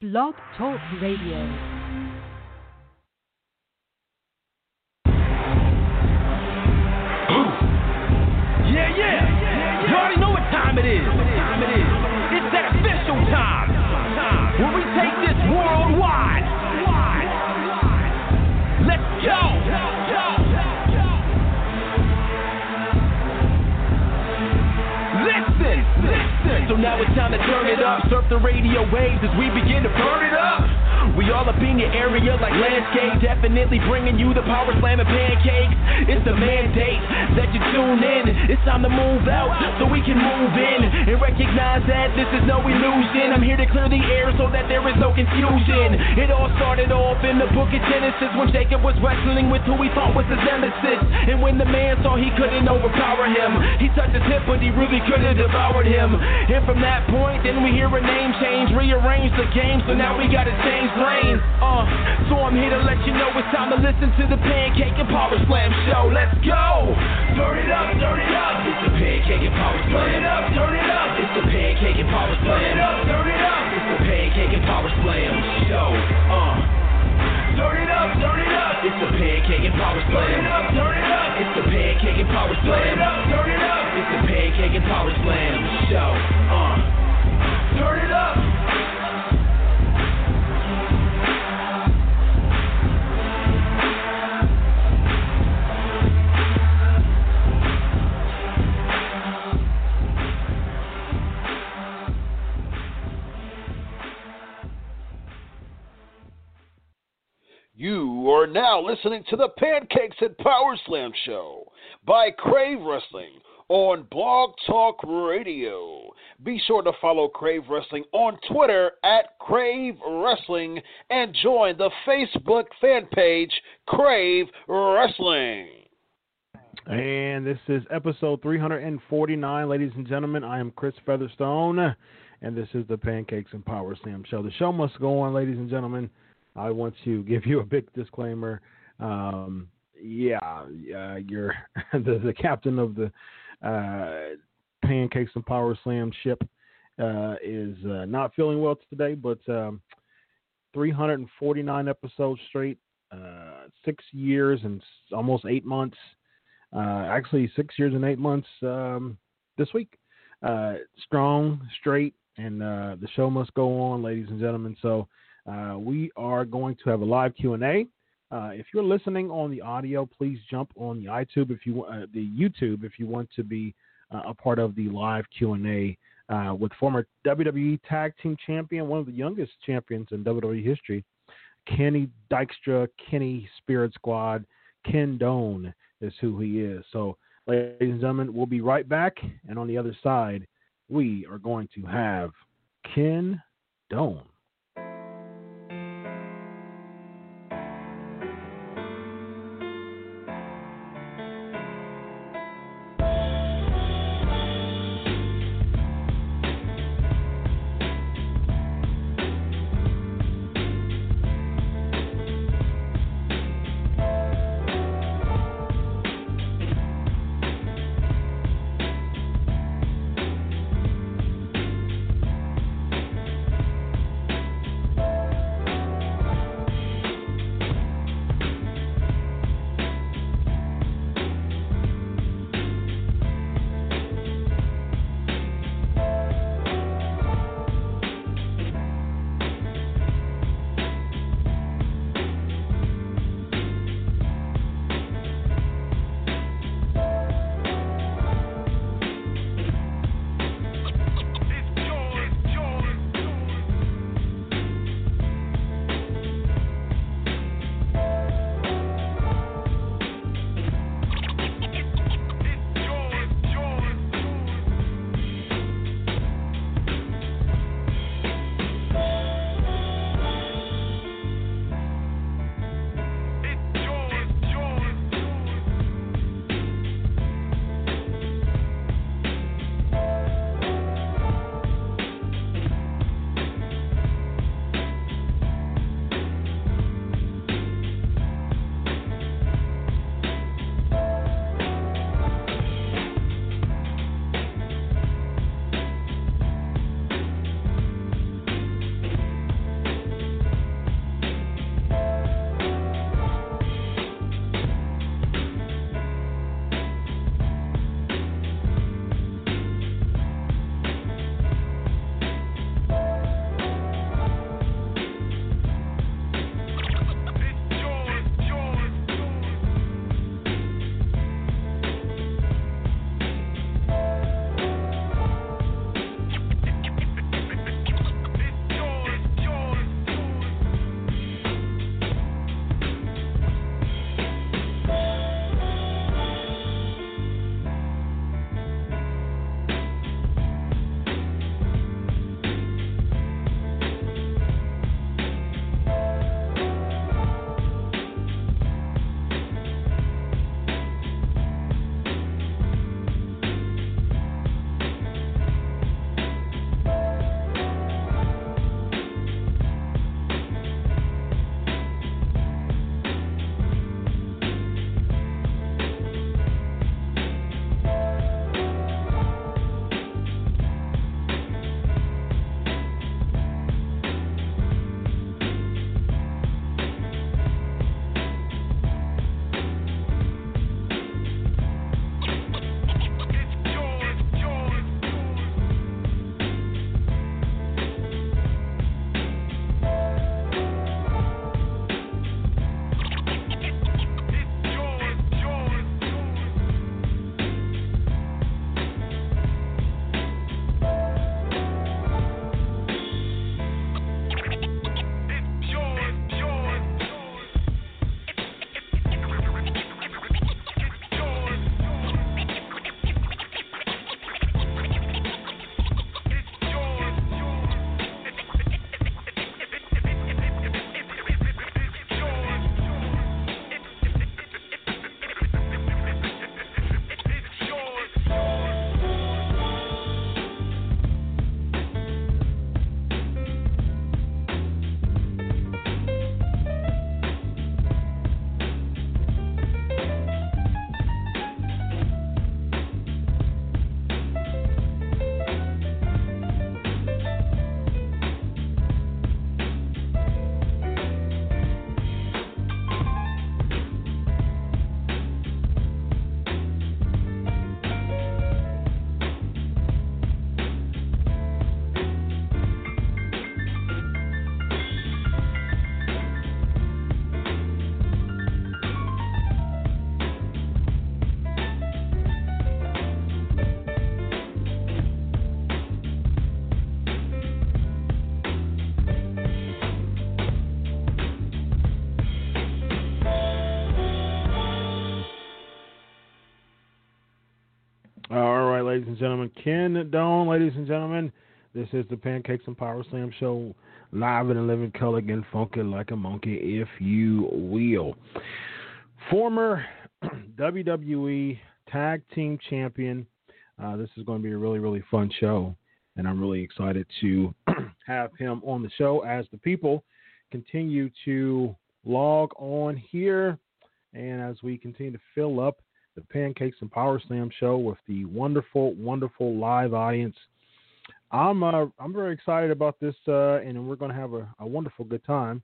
Blog Talk Radio. Yeah, yeah. So now it's time to turn it up. Surf the radio waves as we begin to burn it up. We all up in your area like landscape. Definitely bringing you the power slam and pancakes. It's the mandate that you tune in. It's time to move out so we can move in and recognize that this is no illusion. I'm here to clear the air so that there is no confusion. It all started off in the book of Genesis when Jacob was wrestling with who he thought was his nemesis. And when the man saw he couldn't overpower him, he touched his hip, but he really could have devoured him. And from that point, then we hear a name change, rearrange the game, so now we gotta change lanes. Uh, so I'm here to let you know it's time to listen to the Pancake and Power Slam show. Let's go! Turn it up, turn it up. It's the Pancake and Power Slam. Turn it up, turn it up. It's the Pancake and Power Slam. Turn it up, turn it up. It's the Pancake and Power Slam show. Uh. Turn it up, turn it up. It's the Pancake and Power Slam. Turn it up, turn it up. It's the Pancake and Power Slam. Turn it up, turn it up. It's the Pancake and Power Slam show. Uh. Turn it up. You are now listening to the Pancakes and Power Slam show by Crave Wrestling on Blog Talk Radio. Be sure to follow Crave Wrestling on Twitter at Crave Wrestling and join the Facebook fan page Crave Wrestling. And this is episode 349, ladies and gentlemen. I am Chris Featherstone, and this is the Pancakes and Power Slam show. The show must go on, ladies and gentlemen. I want to give you a big disclaimer. Um, yeah, uh, you're the, the captain of the uh, Pancakes and Power Slam ship uh, is uh, not feeling well today, but um, 349 episodes straight, uh, six years and almost eight months. Uh, actually, six years and eight months um, this week. Strong, straight, and the show must go on, ladies and gentlemen. So uh, we are going to have a live Q and A. Uh, if you're listening on the audio, please jump on the iTube if you uh, the YouTube if you want to be uh, a part of the live Q and A uh, with former WWE Tag Team Champion, one of the youngest champions in WWE history, Kenny Dykstra, Kenny Spirit Squad, Ken Doan is who he is. So, ladies and gentlemen, we'll be right back, and on the other side, we are going to have Ken Doan. Ken Doan, ladies and gentlemen. This is the Pancakes and Power Slam show, live in a living color, getting funky like a monkey, if you will. Former WWE Tag Team Champion. Uh, this is going to be a really, really fun show, and I'm really excited to have him on the show as the people continue to log on here, and as we continue to fill up the Pancakes and Power Slam show with the wonderful, wonderful live audience. I'm uh, I'm very excited about this, uh, and we're going to have a, a, wonderful good time,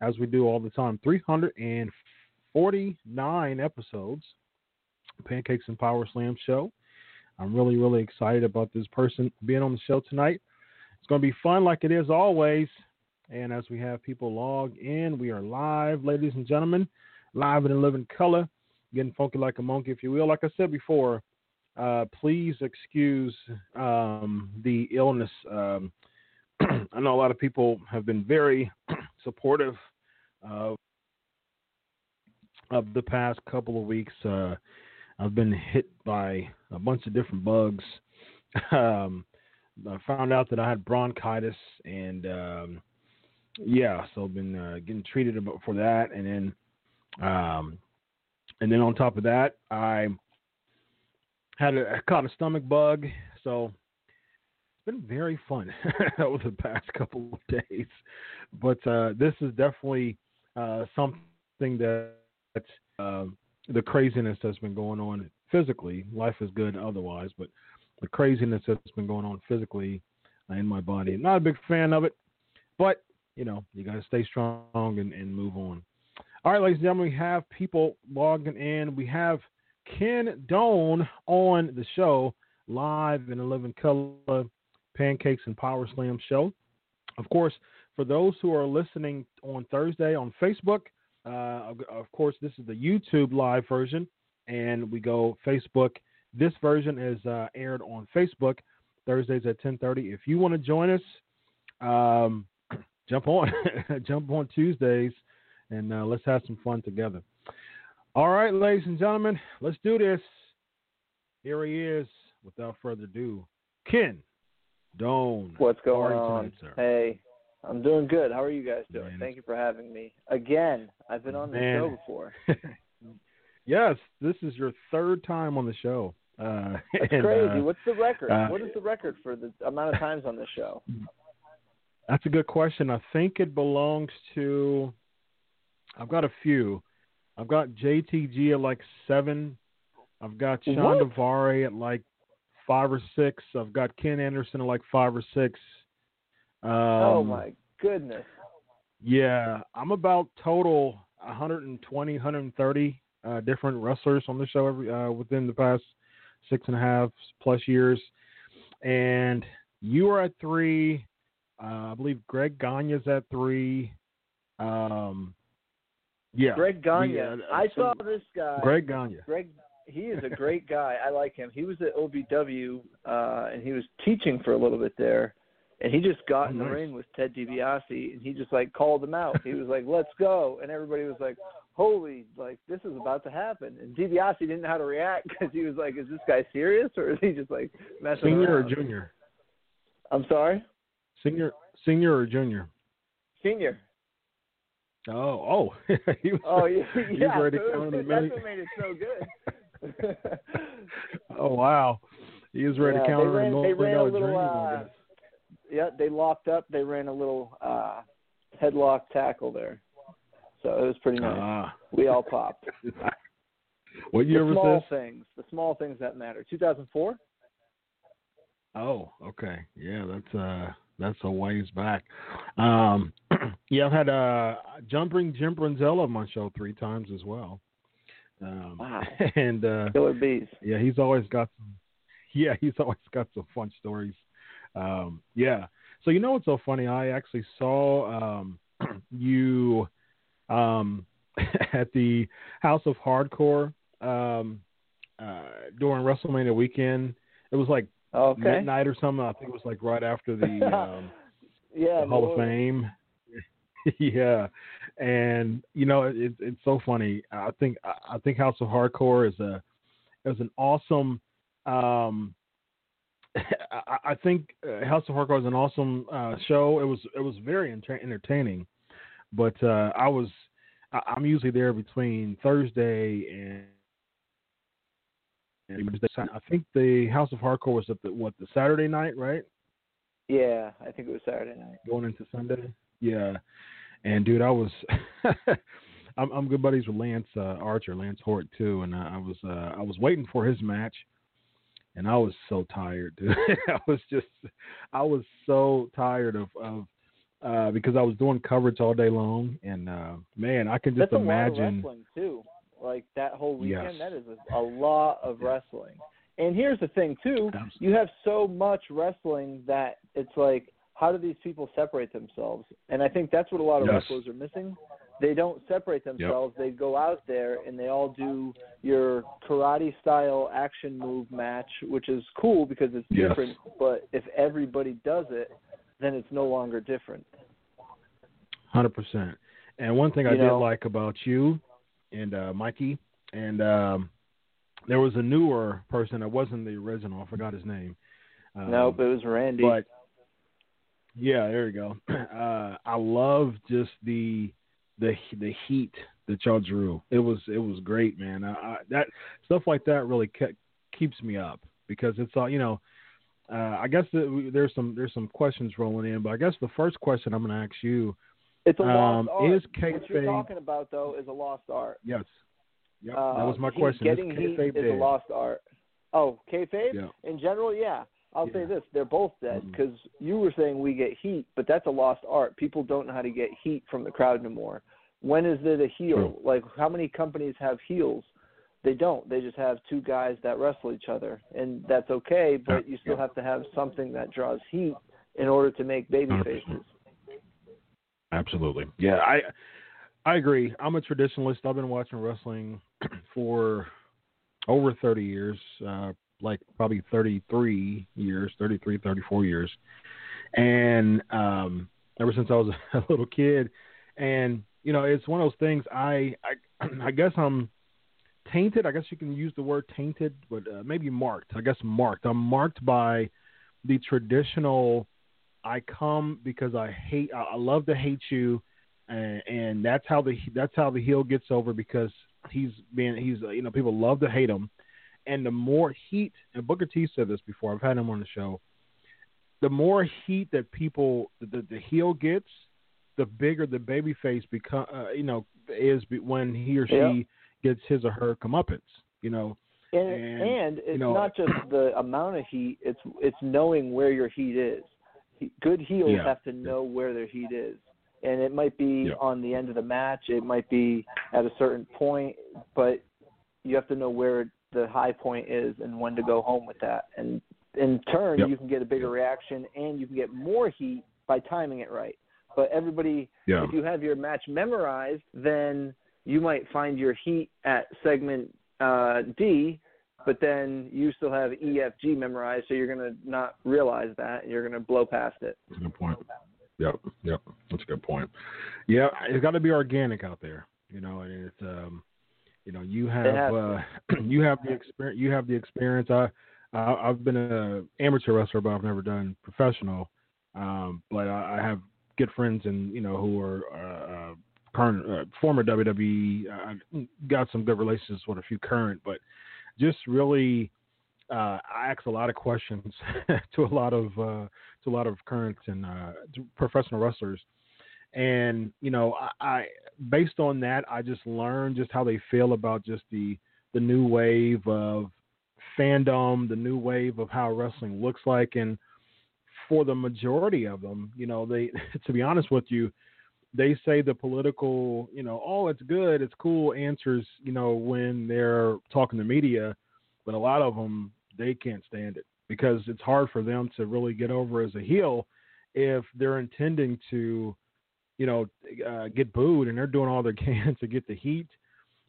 as we do all the time. 349 episodes, Pancakes and Power Slam show. I'm really really excited about this person being on the show tonight. It's going to be fun, like it is always. And as we have people log in, we are live, ladies and gentlemen, live and in living color getting funky like a monkey, if you will. Like I said before, uh, please excuse um, the illness. Um, I know a lot of people have been very supportive of, of the past couple of weeks. Uh, I've been hit by a bunch of different bugs. um, I found out that I had bronchitis, and um, yeah, so I've been uh, getting treated for that, and then um, and then on top of that, I had a, caught a stomach bug, so it's been very fun over the past couple of days. But uh, this is definitely uh, something that uh, the craziness that's been going on physically. Life is good otherwise, but the craziness that's been going on physically in my body. Not a big fan of it, but you know you got to stay strong and, and move on. All right, ladies and gentlemen, we have people logging in. We have Ken Doan on the show live in 11 color pancakes and power slam show. Of course, for those who are listening on Thursday on Facebook, uh, of course, this is the YouTube live version, and we go Facebook. This version is uh, aired on Facebook Thursdays at 10:30. If you want to join us, um, jump on, jump on Tuesdays and uh, let's have some fun together. All right, ladies and gentlemen, let's do this. Here he is. Without further ado, Ken Doan. What's going on? Tonight, hey, I'm doing good. How are you guys doing? Man. Thank you for having me again. I've been on the show before. yes, this is your third time on the show. Uh, That's and, crazy. Uh, What's the record? Uh, what is the record for the amount of times on the show? That's a good question. I think it belongs to I've got a few. I've got JTG at like seven. I've got Sean Devare at like five or six. I've got Ken Anderson at like five or six. Um, oh my goodness. Yeah, I'm about total 120, 130 uh, different wrestlers on the show every uh, within the past six and a half plus years, and you are at three. Uh, I believe Greg Gagne's at three. Um, yeah. Greg Gagne. Yeah, I saw this guy. Greg Gagne. Greg he is a great guy. I like him. He was at OVW uh and he was teaching for a little bit there. And he just got oh, in the nice. ring with Ted DiBiase and he just like called him out. He was like, "Let's go." And everybody was like, "Holy, like this is about to happen." And DiBiase didn't know how to react cuz he was like, "Is this guy serious or is he just like messing Senior around? or junior? I'm sorry? Senior senior or junior? Senior. Oh, oh, he was, oh yeah, yeah. Was ready so to that's what made it so good. oh wow, he was ready yeah, to counter they ran, they ran a little. Uh, yeah, they locked up. They ran a little uh, headlock tackle there, so it was pretty nice. Ah. We all popped. what year the was small this? things, the small things that matter. 2004. Oh, okay. Yeah, that's uh that's a ways back. Um, yeah, I've had uh, jumping Jim Brunzell on my show three times as well. Um, wow. And uh, killer bees. Yeah, he's always got some. Yeah, he's always got some fun stories. Um, yeah. So you know what's so funny? I actually saw um, you um, at the House of Hardcore um, uh, during WrestleMania weekend. It was like okay. midnight or something. I think it was like right after the, um, yeah, the Hall of Fame. yeah, and you know it, it's so funny. I think I think House of Hardcore is a is an awesome um, I, I think uh, House of Hardcore is an awesome uh, show. It was it was very enter- entertaining, but uh, I was I, I'm usually there between Thursday and. and I think the House of Hardcore was at the what the Saturday night, right? Yeah, I think it was Saturday night. Going into Sunday. Yeah, and dude, I was I'm, I'm good buddies with Lance uh, Archer, Lance Hoyt too, and I, I was uh, I was waiting for his match, and I was so tired, dude. I was just I was so tired of of uh, because I was doing coverage all day long, and uh, man, I can just That's imagine. Lot of wrestling too. Like that whole weekend, Yes. that is a, a lot of wrestling. And here's the thing too: you have so much wrestling that it's like, how do these people separate themselves? And I think that's what a lot of Yes. wrestlers are missing. They don't separate themselves. They go out there and they all do your karate style action move match, which is cool because it's Yes. different. But if everybody does it, then it's no longer different. Hundred percent. And one thing I You did like about you and uh, Mikey, and um, there was a newer person that wasn't the original. I forgot his name. Um, nope, it was Randy. But yeah, there you go. Uh, I love just the the the heat that y'all drew. It was it was great, man. I, I, that stuff like that really ke- keeps me up because it's all you know. Uh, I guess that there's some there's some questions rolling in, but I guess the first question I'm going to ask you It's a lost Um, art. is what you're talking about, though, is a lost art. Yes. Yep. Uh, that was my question. Getting is heat is a lost art. Oh, kayfabe? Yeah. In general, yeah. I'll say this: they're both dead because you were saying we get heat, but that's a lost art. People don't know how to get heat from the crowd anymore. When is it a heel? True. Like, how many companies have heels? They don't. They just have two guys that wrestle each other, and that's okay. But you still Yeah. have to have something that draws heat in order to make baby 100%. faces. Absolutely. Yeah, I I agree. I'm a traditionalist. I've been watching wrestling for over 30 years, uh, like probably 33 years, 33, 34 years. And um, ever since I was a little kid, and you know, it's one of those things. I I, I guess I'm tainted. I guess you can use the word tainted, but uh, maybe marked. I guess marked. I'm marked by the traditional. I come because I hate. I love to hate you, and, and that's how the that's how the heel gets over because he's being he's you know people love to hate him, and the more heat and Booker T said this before. I've had him on the show. The more heat that people the the heel gets, the bigger the baby face become. Uh, you know is when he or she Yeah. gets his or her comeuppance. You know. And And, and it's you know- not just the amount of heat; it's it's knowing where your heat is. Good heels Yeah. have to know where their heat is, and it might be Yeah. on the end of the match. It might be at a certain point, but you have to know where the high point is and when to go home with that. And in turn, Yep. you can get a bigger reaction, and you can get more heat by timing it right. But everybody Yeah. if you have your match memorized, then you might find your heat at segment uh, D, but then you still have E, F, G memorized, so you're gonna not realize that, and you're gonna blow past it. That's a good point. Yep, yep, that's a good point. Yeah, it's got to be organic out there, you know, and it's um, you know, you have uh, you have the experience. You have the experience. I, I I've been a amateur wrestler, but I've never done professional. Um, but I, I have good friends, and you know, who are uh, uh, current, uh, former WWE. I got some good relationships with a few current, but just really uh, I ask a lot of questions to a lot of uh, to a lot of current and uh, professional wrestlers, and you know, I based on that, I just learned just how they feel about just the the new wave of fandom, the new wave of how wrestling looks like, and for the majority of them, you know, they to be honest with you, they say the political, you know, oh, it's good, it's cool answers, you know, when they're talking to media, but a lot of them they can't stand it because it's hard for them to really get over as a heel if they're intending to, you know, uh, get booed and they're doing all they can to get the heat,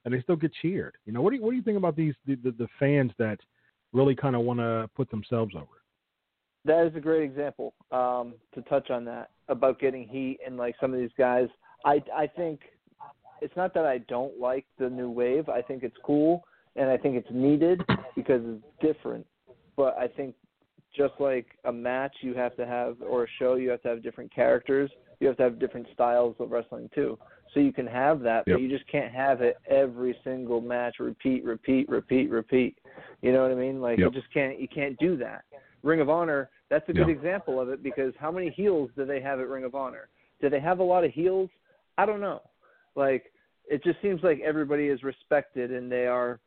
and they still get cheered. You know, what do you what do you think about these the, the, the fans that really kind of want to put themselves over? That is a great example um, to touch on that about getting heat and like some of these guys. I I think it's not that I don't like the new wave. I think it's cool and I think it's needed because it's different. But I think just like a match, you have to have, or a show, you have to have different characters. You have to have different styles of wrestling too. So you can have that, Yep. but you just can't have it every single match, repeat, repeat, repeat, repeat. You know what I mean? Like Yep. you just can't. You can't do that. Ring of Honor, that's a good Yeah. example of it because how many heels do they have at Ring of Honor? Do they have a lot of heels? I don't know. Like it just seems like everybody is respected and they are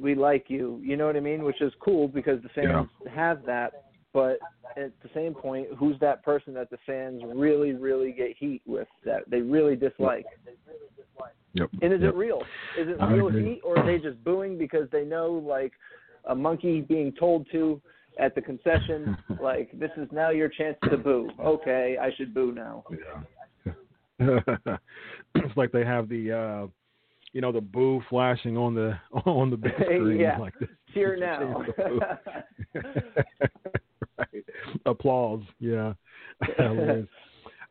we like you. You know what I mean? Which is cool because the fans have that. But at the same point, who's that person that the fans really, really get heat with that they really dislike? Yep. And is yep. it real? Is it I real agree. heat, or are they just booing because they know, like a monkey being told to at the concession, like this is now your chance to boo. Okay, I should boo now. Yeah. it's like they have the uh you know the boo flashing on the on the big screen Yeah. like this. Cheer now. Right. Applause. Yeah.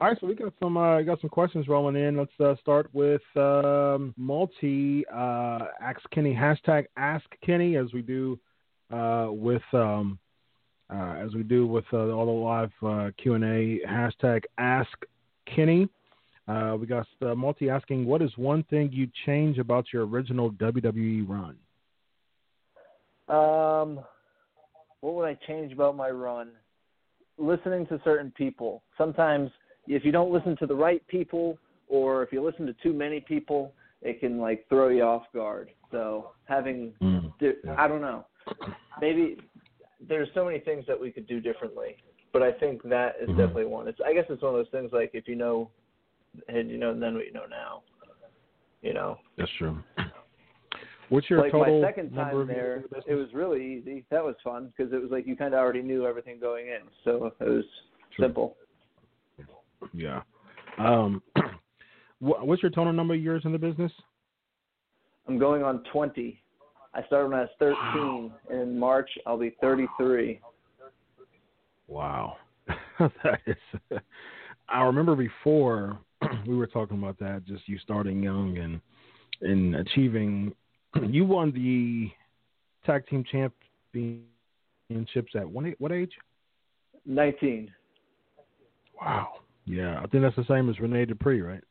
All right, so we got some uh, got some questions rolling in. Let's uh, start with um, multi uh, ask Kenny hashtag Ask Kenny as we do uh, with um, uh, as we do with uh, all the live uh, Q and A hashtag Ask Kenny. We got multi asking, what is one thing you change about your original WWE run? Um, what would I change about my run? Listening to certain people. Sometimes, if you don't listen to the right people, or if you listen to too many people, it can like throw you off guard. So having, di- I don't know, maybe there's so many things that we could do differently, but I think that is Mhm. definitely one. It's I guess it's one of those things like if you know, and you know, then what you know now. You know, That's true. What's your like total my second time there, in the business? it was really easy. That was fun because it was like you kind of already knew everything going in, so it was Sure. simple. Yeah. Um, what's your total number of years in the business? I'm going on 20. I started when I was 13. Wow. and In March, I'll be 33. Wow. that is. I remember before we were talking about that, just you starting young and and achieving. You won the tag team championships at what what age? 19. Wow. Yeah, I think that's the same as Rene Dupree, right?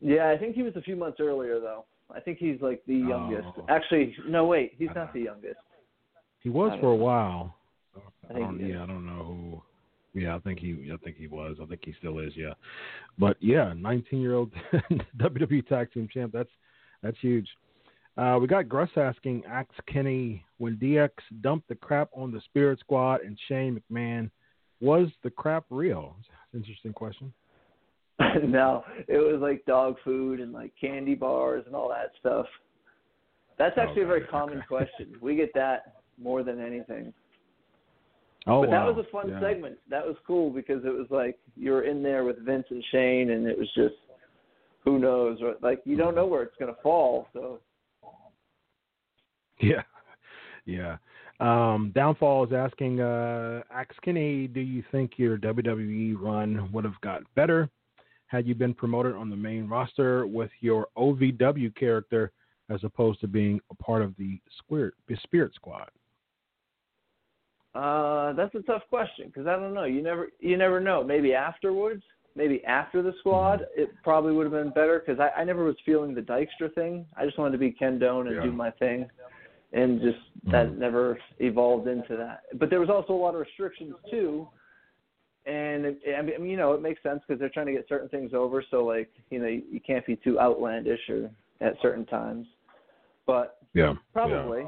Yeah, I think he was a few months earlier though. I think he's like the oh. youngest. Oh. Actually, no, wait, he's not the youngest. He was I for a while. I think um, don't- yeah, I don't know who. Yeah, I think he. I think he was. I think he still is. Yeah, but yeah, 19 year old WWE Tag Team Champ. That's that's huge. Uh, we got Gruss asking Axe Kenny when DX dumped the crap on the Spirit Squad and Shane McMahon. Was the crap real? Interesting question. no, it was like dog food and like candy bars and all that stuff. That's actually a very common okay. question. We get that more than anything. Oh, but wow. that was a fun Yeah. segment. That was cool because it was like you were in there with Vince and Shane, and it was just who knows, or like you don't know where it's gonna fall. So Yeah, yeah. Um, Downfall is asking, uh, Axe Kenny, do you think your WWE run would have got better had you been promoted on the main roster with your OVW character as opposed to being a part of the Spirit, the Spirit Squad? uh, that's a tough question because I don't know. You never you never know. Maybe afterwards, maybe after the squad, Mm-hmm. it probably would have been better because I, I never was feeling the Dykstra thing. I just wanted to be Ken Doan and Yeah. do my thing. And just that Mhm. never evolved into that. But there was also a lot of restrictions too, and it, I mean, you know, it makes sense because they're trying to get certain things over. So like, you know, you, you can't be too outlandish or at certain times. But Yeah, probably.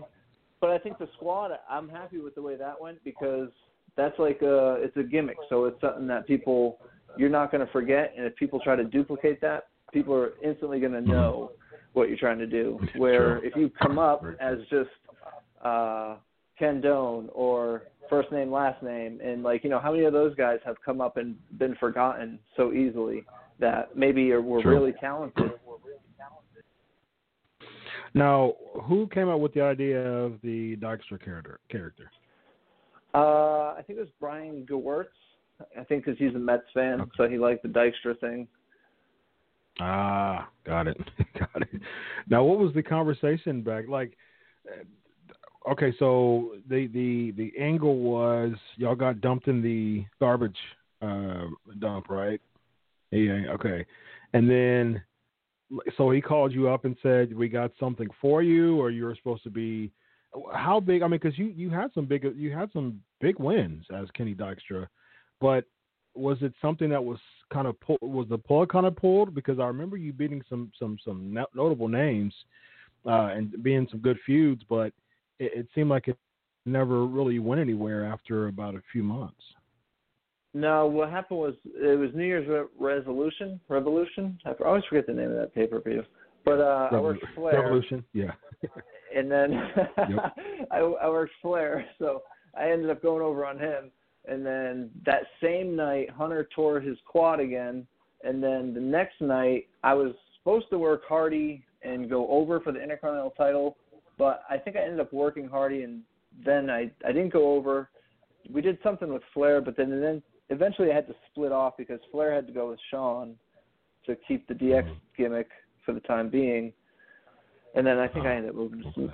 But I think the squad, I'm happy with the way that went because that's like a, it's a gimmick. So it's something that people, you're not going to forget. And if people try to duplicate that, people are instantly going to know what you're trying to do. Where if you come up as just uh, Ken Doan or first name, last name, and like, you know, how many of those guys have come up and been forgotten so easily that maybe are, were True. really talented? Now, who came up with the idea of the Dykstra character? Character. Uh, I think it was Brian Gewirtz. I think because he's a Mets fan, Okay. so he liked the Dykstra thing. Ah, got it, got it. Now, what was the conversation back? Like, uh, okay, so the the the angle was y'all got dumped in the garbage uh, dump, right? Yeah. Okay, and then so he called you up and said we got something for you, or you were supposed to be. How big? I mean, because you you had some big you had some big wins as Kenny Dykstra, but was it something that was kind of pull, was the plug kind of pulled? Because I remember you beating some some some notable names uh, and being some good feuds, but it, it seemed like it never really went anywhere after about a few months. No, what happened was it was New Year's Re- Resolution, Revolution. I always forget the name of that pay per view. But uh, Revol- I worked Flair. Revolution, yeah. and then yep. I, I worked Flair, so I ended up going over on him. And then that same night, Hunter tore his quad again. And then the next night, I was supposed to work Hardy and go over for the Intercontinental title, but I think I ended up working Hardy, and then I I didn't go over. We did something with Flair, but then then eventually I had to split off because Flair had to go with Shawn to keep the DX mm-hmm. gimmick for the time being, and then I think I ended up moving to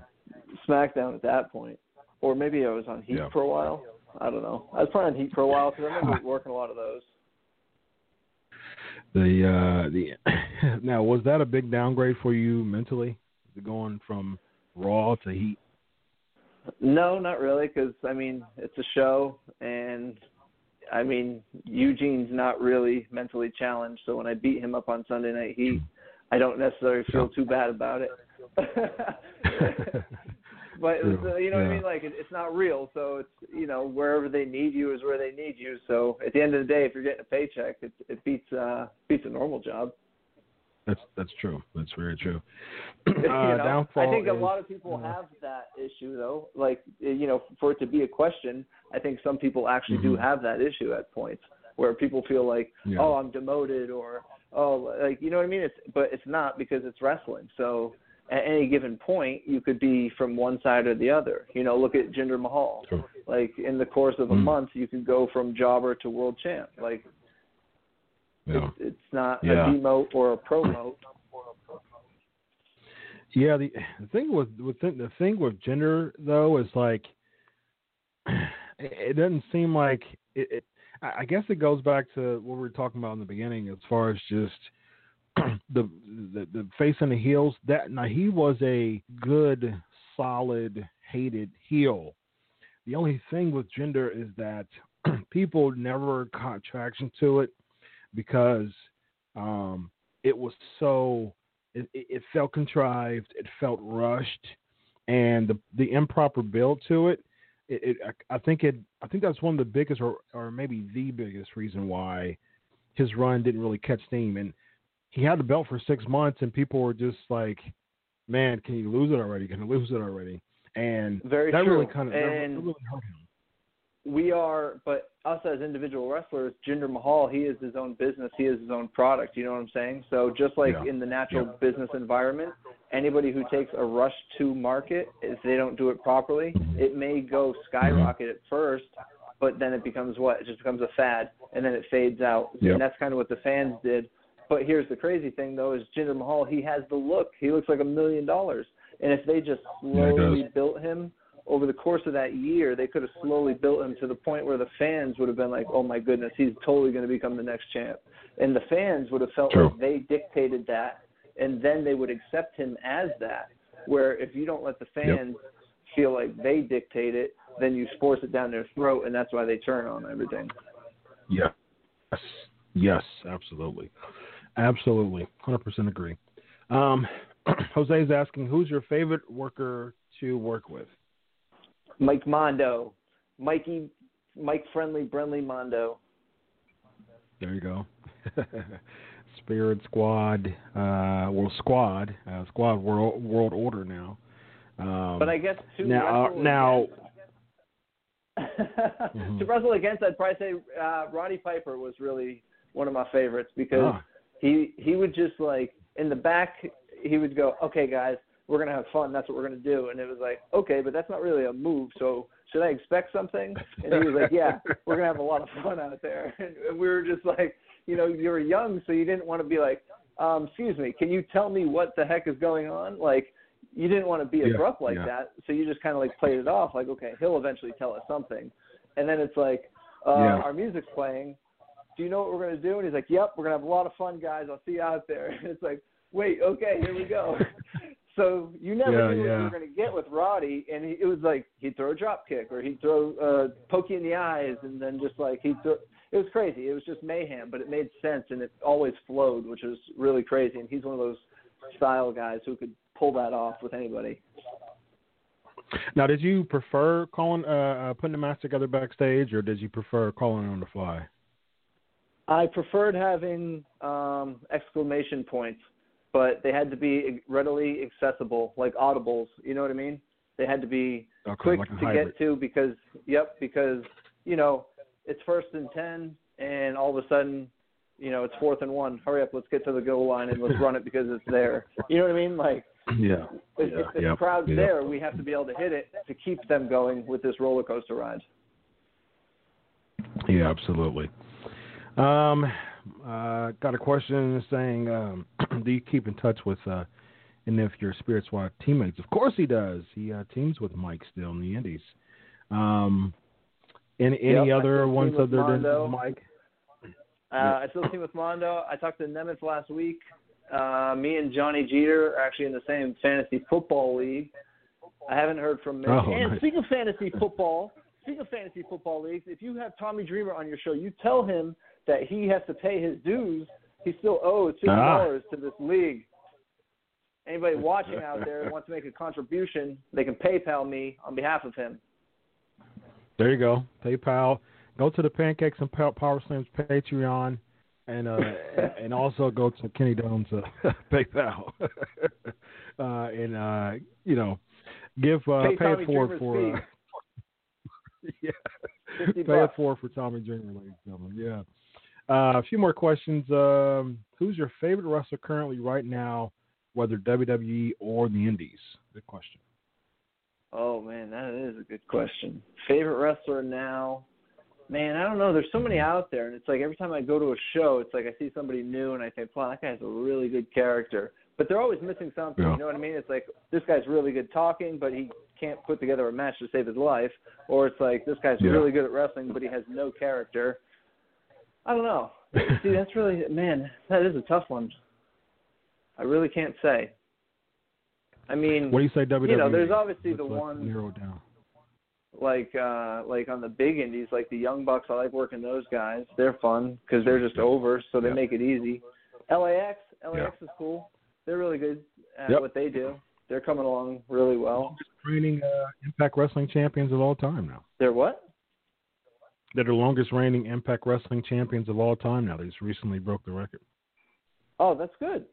SmackDown at that point, or maybe I was on Heat yeah. for a while. I don't know. I was probably on Heat for a while because I remember working a lot of those. The uh the now was that a big downgrade for you mentally, going from Raw to Heat? No, not really, because I mean it's a show, and I mean Eugene's not really mentally challenged. So when I beat him up on Sunday Night Heat, I don't necessarily feel too bad about it. but uh, you know what I mean. Like it, it's not real, so it's you know wherever they need you is where they need you. So at the end of the day, if you're getting a paycheck, it it beats uh beats a normal job. That's that's true. That's very true. uh, you know, I think is, a lot of people have that issue though. Like you know, for it to be a question, I think some people actually mm-hmm. do have that issue at points where people feel like, yeah. oh, I'm demoted or oh, like you know what I mean. It's but it's not because it's wrestling. So at any given point, you could be from one side or the other. You know, look at Jinder Mahal. Sure. Like in the course of a mm. month, you could go from jobber to world champ. Like yeah. it's, it's not yeah. a demote or a promote. Yeah, the, the thing with with the, the thing with Jinder though is like it doesn't seem like it, it. I guess it goes back to what we were talking about in the beginning, as far as just the, the the face and the heels. That now he was a good, solid, hated heel. The only thing with Jinder is that people never caught traction to it because um, it was so it, it, felt contrived, it felt rushed, and the the improper build to it. It, it I think it I think that's one of the biggest or or maybe the biggest reason why his run didn't really catch steam and he had the belt for six months, and people were just like, "Man, can you lose it already? Can you lose it already?" And Very that true. really kind of that, and really hurt him. We are, but us as individual wrestlers, Jinder Mahal, he is his own business. He is his own product. You know what I'm saying? So just like yeah. in the natural yeah. business environment, anybody who takes a rush to market, if they don't do it properly, it may go skyrocket at first, but then it becomes what? It just becomes a fad, and then it fades out. Yep. And that's kind of what the fans did but here's the crazy thing, though, is Jinder Mahal. He has the look. He looks like a million dollars. And if they just slowly yeah, built him over the course of that year, they could have slowly built him to the point where the fans would have been like, "Oh my goodness, he's totally going to become the next champ." And the fans would have felt True. like they dictated that, and then they would accept him as that. Where if you don't let the fans yep. feel like they dictate it, then you force it down their throat, and that's why they turn on everything. Yeah. Yes. Yes. Absolutely. Absolutely, hundred percent agree. Um, Jose is asking, who's your favorite worker to work with? Mike Mondo, Mikey, Mike Brendli, Brendli Mondo. There you go. Spirit Squad, uh, well, Squad, uh, Squad World World Order now. Um, but I guess to now, wrestle now. mm-hmm. to wrestle against, I'd probably say uh, Roddy Piper was really one of my favorites because ah he he would just like in the back he would go, okay guys, we're gonna have fun. That's what we're gonna do. And it was like, okay, but that's not really a move. So should I expect something? And he was like, yeah, we're gonna have a lot of fun out there. And we were just like, you know, you were young, so you didn't want to be like, um, excuse me, can you tell me what the heck is going on? Like, you didn't want to be Yeah, abrupt like yeah. that, so you just kind of like played it off, like okay, he'll eventually tell us something, and then it's like, uh, Yeah. our music's playing. Do you know what we're gonna do? And he's like, Yep, we're gonna have a lot of fun, guys. I'll see you out there. And it's like, wait, okay, here we go. so you never Yeah, knew what you were gonna get with Roddy, and he, it was like he'd throw a drop kick or he'd throw uh, poke you in the eyes, and then just like he'd throw. It was crazy. It was just mayhem, but it made sense and it always flowed, which was really crazy. And he's one of those style guys who could pull that off with anybody. Now, did you prefer calling, uh, uh, putting the match together backstage, or did you prefer calling it on the fly? I preferred having um, exclamation points, but they had to be readily accessible, like audibles. You know what I mean? They had to be Okay, quick like to hybrid. get to because, yep, because you know it's first and ten, and all of a sudden, you know it's fourth and one. Hurry up, let's get to the goal line and let's run it because it's there. You know what I mean? Like Yeah. if, Yeah, if the yep, crowd's yep. there, we have to be able to hit it to keep them going with this roller coaster ride. Yeah, absolutely. Um, uh, got a question saying, um, do you keep in touch with uh, any of your Spirit Squad teammates? Of course he does. He uh, teams with Mike still in the Indies. Um, any any Yep, other ones other Mondo. than Mike? Uh, I still team with Mondo. I talked to Nemeth last week. Uh, me and Johnny Jeter are actually in the same fantasy football league. I haven't heard from him. Oh, and nice. speaking of fantasy football, speaking of fantasy football leagues, if you have Tommy Dreamer on your show, you tell him that he has to pay his dues. He still owes fifty dollars to this league. Anybody watching out there wants to make a contribution, they can PayPal me on behalf of him. There you go. PayPal. Go to the Pancakes and Power Slams Patreon, and uh, and also go to Kenny Doane's uh, PayPal, uh, and uh, you know, give uh, Pay pay it forward for. Yeah, 50 pay it bucks. forward for Tommy Dreamer, ladies and gentlemen. Yeah. Uh, a few more questions. Um, who's your favorite wrestler currently right now, whether WWE or the Indies? Good question. Oh man, that is a good question. Favorite wrestler now? Man, I don't know. There's so many out there, and it's like every time I go to a show, it's like I see somebody new, and I think, wow, that guy's a really good character. But they're always missing something. Yeah. You know what I mean? It's like this guy's really good talking, but he can't put together a match to save his life. Or it's like this guy's Yeah. really good at wrestling, but he has no character. I don't know. See, that's really man. That is a tough one. I really can't say. I mean, What do you say, WWE? you know, there's obviously Let's- the one narrow down. like uh like on the big indies like the young bucks i like working those guys they're fun because they're just over so they Yeah. make it easy lax lax Yeah. is cool they're really good at Yep. what they do they're coming along really well reigning uh, Impact Wrestling champions of all time now. they're what They're the longest reigning Impact Wrestling champions of all time now. They just recently broke the record. oh that's good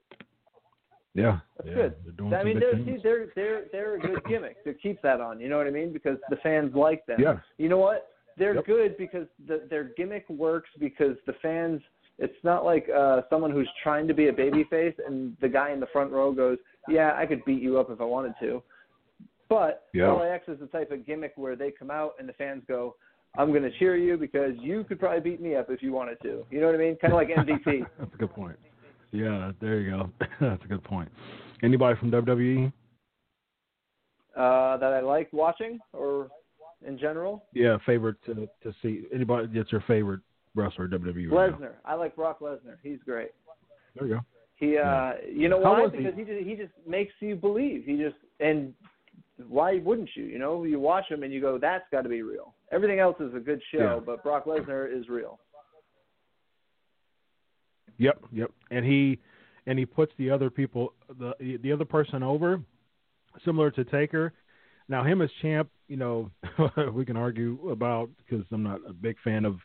Yeah, That's yeah, good. They're doing i mean they're see, they're they're they're a good gimmick to keep that on you know what i mean because the fans like them Yeah. you know what they're Yep. good because the, their gimmick works because the fans it's not like uh someone who's trying to be a baby face and the guy in the front row goes yeah i could beat you up if i wanted to but Yeah. lax is the type of gimmick where they come out and the fans go i'm going to cheer you because you could probably beat me up if you wanted to you know what i mean kind of like mvp That's a good point. Yeah, there you go. That's a good point. Anybody from? WWE? uh that i like watching or in general Yeah, favorite to to see. Anybody that's your favorite wrestler WWE? right? Lesnar. I like Brock Lesnar. He's great. There you go. He, uh, you know why? was he? Because he just, he just makes you believe. He just and why wouldn't you? You know, you watch him and you go, that's got to be real. Everything else is a good show, Yeah. but Brock Lesnar is real. Yep, yep. And he and he puts the other people the the other person over, similar to Taker. Now him as champ, you know, we can argue about because I'm not a big fan of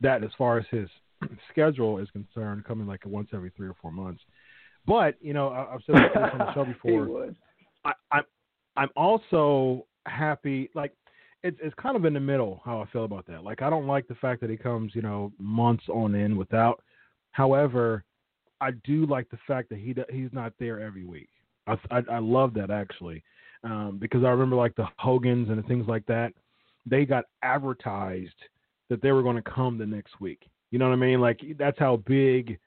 that as far as his schedule is concerned, coming like once every three or four months. But you know, I, I've said this on the show before. I, I'm I'm also happy. Like it's it's kind of in the middle how I feel about that. Like I don't like the fact that he comes, you know, months on end without. However, I do like the fact that he he's not there every week. I I, I love that actually, um, because I remember like the Hogans and things like that. They got advertised that they were going to come the next week. You know what I mean? Like that's how big,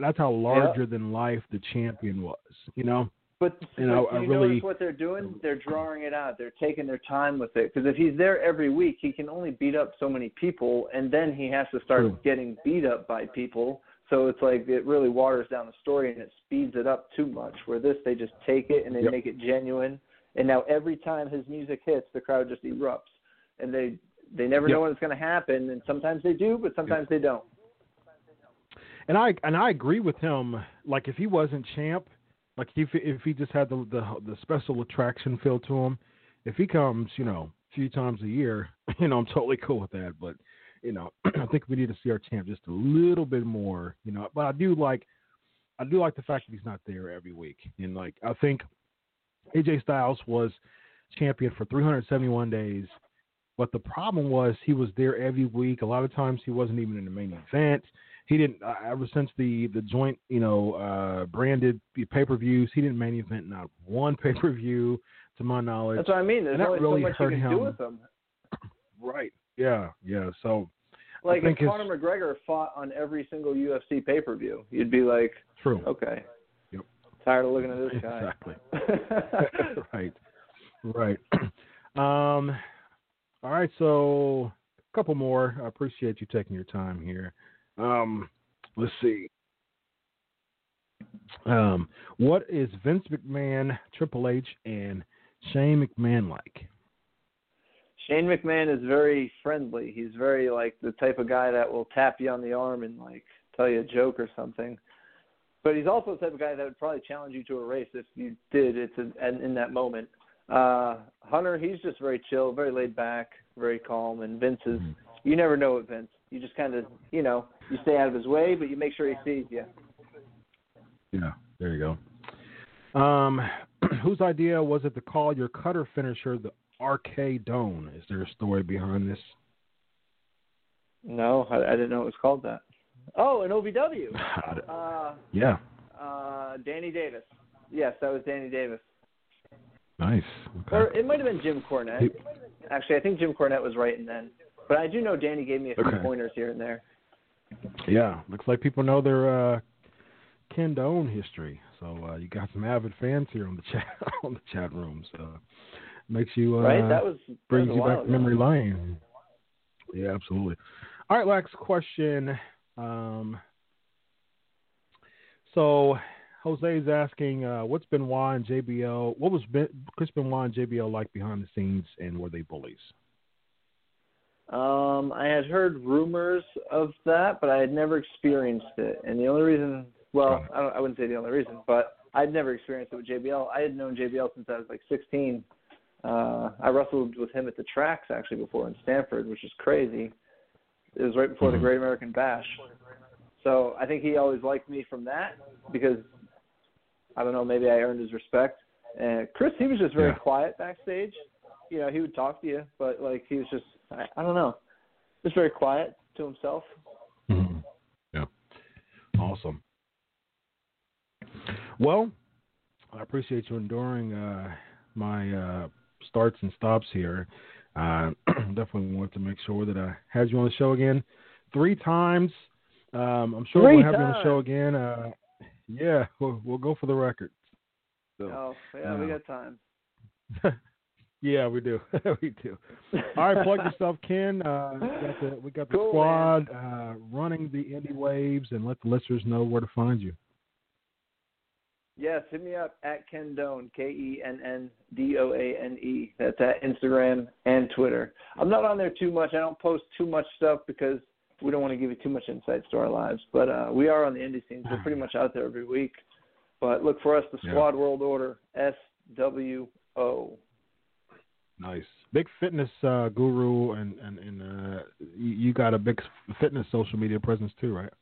that's how larger than life the champion was. You know. But You know, you really- notice what they're doing? They're drawing it out. They're taking their time with it. Because if he's there every week, he can only beat up so many people, and then he has to start True. getting beat up by people. So it's like it really waters down the story and it speeds it up too much. Where this, they just take it and they Yep. make it genuine. And now every time his music hits, the crowd just erupts, and they they never Yep. know when it's going to happen. And sometimes they do, but sometimes they don't. And I and I agree with him. Like if he wasn't champ, like if if he just had the the, the special attraction feel to him, if he comes, you know, a few times a year, you know, I'm totally cool with that. But you know, I think we need to see our champ just a little bit more, you know. But I do like, I do like the fact that he's not there every week. And like I think AJ Styles was champion for 371 days. But the problem was he was there every week. A lot of times he wasn't even in the main event he didn't uh, ever since the the joint you know uh branded pay per views he didn't main event not one pay per view to my knowledge That's what I mean. There's And that only really so much hurt you can him. do with them. right yeah yeah so Like if Conor McGregor fought on every single UFC pay per view, you'd be like, true okay, Yep. tired of looking at this guy. exactly right right um all right so a couple more i appreciate you taking your time here um let's see um what is vince mcmahon triple h and shane mcmahon like Shane McMahon is very friendly. He's very like the type of guy that will tap you on the arm and like tell you a joke or something. But he's also the type of guy that would probably challenge you to a race if you did. It's in, in that moment. Uh, Hunter, he's just very chill, very laid back, very calm. And Vince is, you never know with Vince. You just kind of, you know, you stay out of his way, but you make sure he sees you. Yeah, there you go. Um, whose idea was it to call your cutter finisher the Arcadone? Is there a story behind this? No, I, I didn't know it was called that. Oh, an OVW. Uh, yeah, uh, Danny Davis. Yes, that was Danny Davis. Nice. Or it might have been Jim Cornette. Actually, I think Jim Cornette was writing then. But I do know Danny gave me a few Okay. pointers here and there. Yeah, looks like people know their uh, Ken Doane history. So uh, you got some avid fans here on the chat on the chat room. So makes you uh, right? That was that brings was you back to ago. memory lane. Yeah, absolutely. All right, last question. Um, so Jose is asking, uh, what's Benoit and JBL? What was ben, Chris Benoit and JBL like behind the scenes, and were they bullies? Um, I had heard rumors of that, but I had never experienced it. And the only reason, well, I, don't, I wouldn't say the only reason, but I'd never experienced it with JBL. I had known JBL since I was like 16. Uh, I wrestled with him at the tracks actually before in Stanford, which is crazy. It was right before the Mhm. Great American Bash. So I think he always liked me from that because I don't know, maybe I earned his respect. And Chris, he was just very Yeah. quiet backstage. You know, he would talk to you, but like he was just I, I don't know, just very quiet to himself. Mm-hmm. Yeah. Awesome. Well, I appreciate you enduring uh, my uh, starts and stops here. Uh, definitely want to make sure that I had you on the show again three times. Um, I'm sure we'll have you on the show again. Uh, yeah, we'll, we'll go for the record. So, Oh, yeah, we uh, got time. yeah, we do. we do. All right, plug yourself, Ken. Uh, we got the, we got the Cool, squad uh, running the indie waves, and let the listeners know where to find you. Yes, hit me up at Ken Doane, K E N N D O A N E. That's at Instagram and Twitter. I'm not on there too much. I don't post too much stuff because we don't want to give you too much insights to our lives. But uh, we are on the indie scenes. We're pretty much out there every week. But look for us, the Yeah. Squad World Order, S W O. Nice, big fitness uh, guru, and and and uh, you, you got a big fitness social media presence too, right?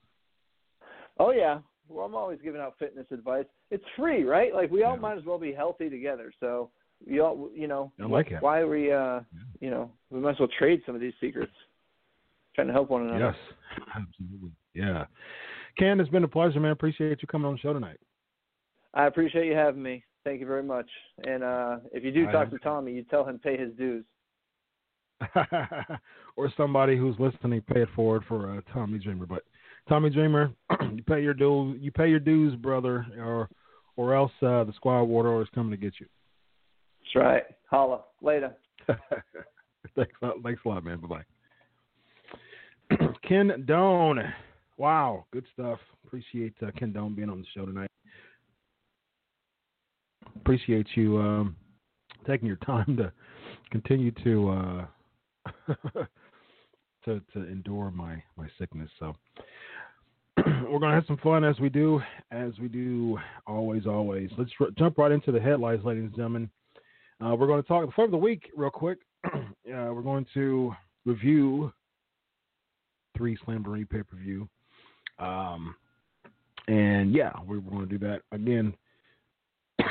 Oh yeah. Well, I'm always giving out fitness advice. It's free, right? Like we all Yeah. might as well be healthy together. So we all, you know, I like it. why are we, uh, you know, we might as well trade some of these secrets, trying to help one another. Yes, absolutely. Yeah, Ken, it's been a pleasure, man. Appreciate you coming on the show tonight. I appreciate you having me. Thank you very much. And uh, if you do talk to Tommy, you tell him pay his dues. or somebody who's listening, pay it forward for uh, Tommy Dreamer. But Tommy Dreamer, you pay your dues. You pay your dues, brother, or or else uh, the squad warlord is coming to get you. That's right. Holla later. thanks, a lot, thanks a lot, man. Bye bye. Ken Doane. Wow, good stuff. Appreciate uh, Ken Doane being on the show tonight. Appreciate you um, taking your time to continue to uh, to to endure my my sickness. So we're gonna have some fun as we do as we do always always. Let's r- jump right into the headlines, ladies and gentlemen. Uh, we're going to talk before the week real quick. uh, we're going to review three Slamboree pay per view. Um, and yeah, we're going to do that again.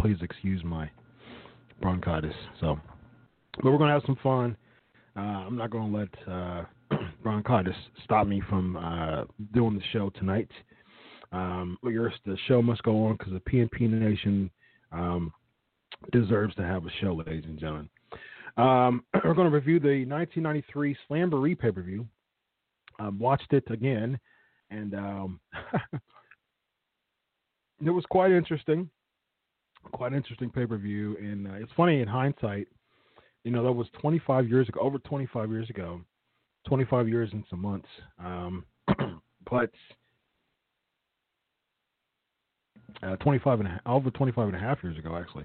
Please excuse my bronchitis. So, but we're going to have some fun. Uh, I'm not going to let uh, bronchitis stop me from uh, doing the show tonight. Um, the show must go on because the PNP Nation um, deserves to have a show, ladies and gentlemen. Um, we're going to review the 1993 Slamboree pay per view. Um, watched it again, and um, it was quite interesting. Quite interesting pay per view, and uh, it's funny in hindsight. You know, that was 25 years ago, over 25 years ago, 25 years and some months. Um, but uh, 25 and a, over 25 and a half years ago, actually.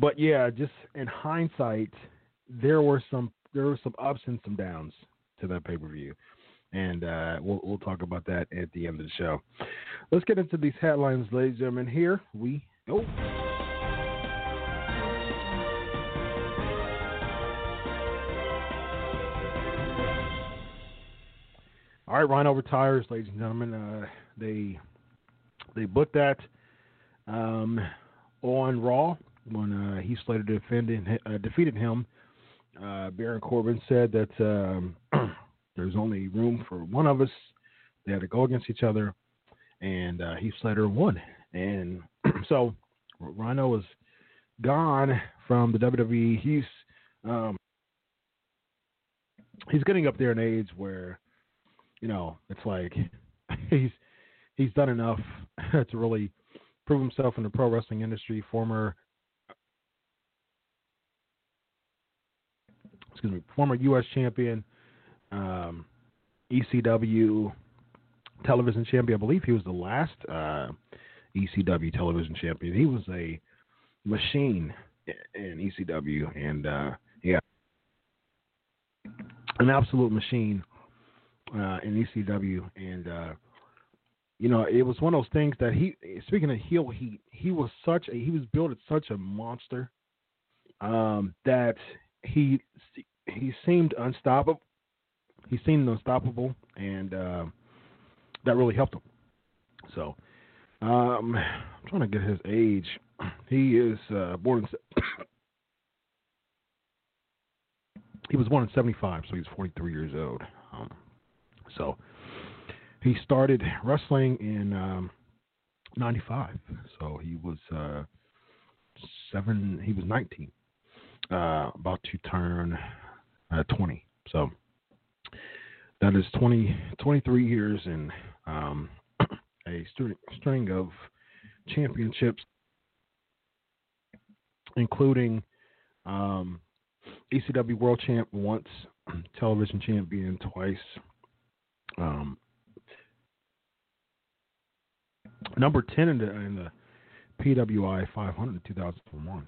But yeah, just in hindsight, there were some there were some ups and some downs to that pay per view, and uh, we'll we'll talk about that at the end of the show. Let's get into these headlines, ladies and gentlemen. Here we go. All right, Rhino retires, ladies and gentlemen. Uh, they they booked that um, on Raw when uh, Heath Slater defended, uh, defeated him. Uh, Baron Corbin said that um, there's only room for one of us. They had to go against each other, and uh, Heath Slater won. And so Rhino was gone from the WWE. He's um, he's getting up there in age where, you know, it's like he's he's done enough to really prove himself in the pro wrestling industry. Former excuse me, former U.S. champion, um, ECW television champion. I believe he was the last uh, ECW television champion. He was a machine in ECW, and uh, yeah, an absolute machine uh, in ECW. And uh, you know, it was one of those things that he. Speaking of heel heat, he was such a he was built as such a monster um, that he he seemed unstoppable. He seemed unstoppable, and uh, that really helped him. So, um, I'm trying to get his age. He is uh, born in. he was born in '75, so he's 43 years old. Um, so, he started wrestling in um, '95. So he was uh, seven. He was 19 uh, about to turn uh, 20. So that is 20, 23 years and um, a string, string of championships, including um, ECW World Champ once, television champion twice. Um, number 10 in the, in the PWI 500 in 2001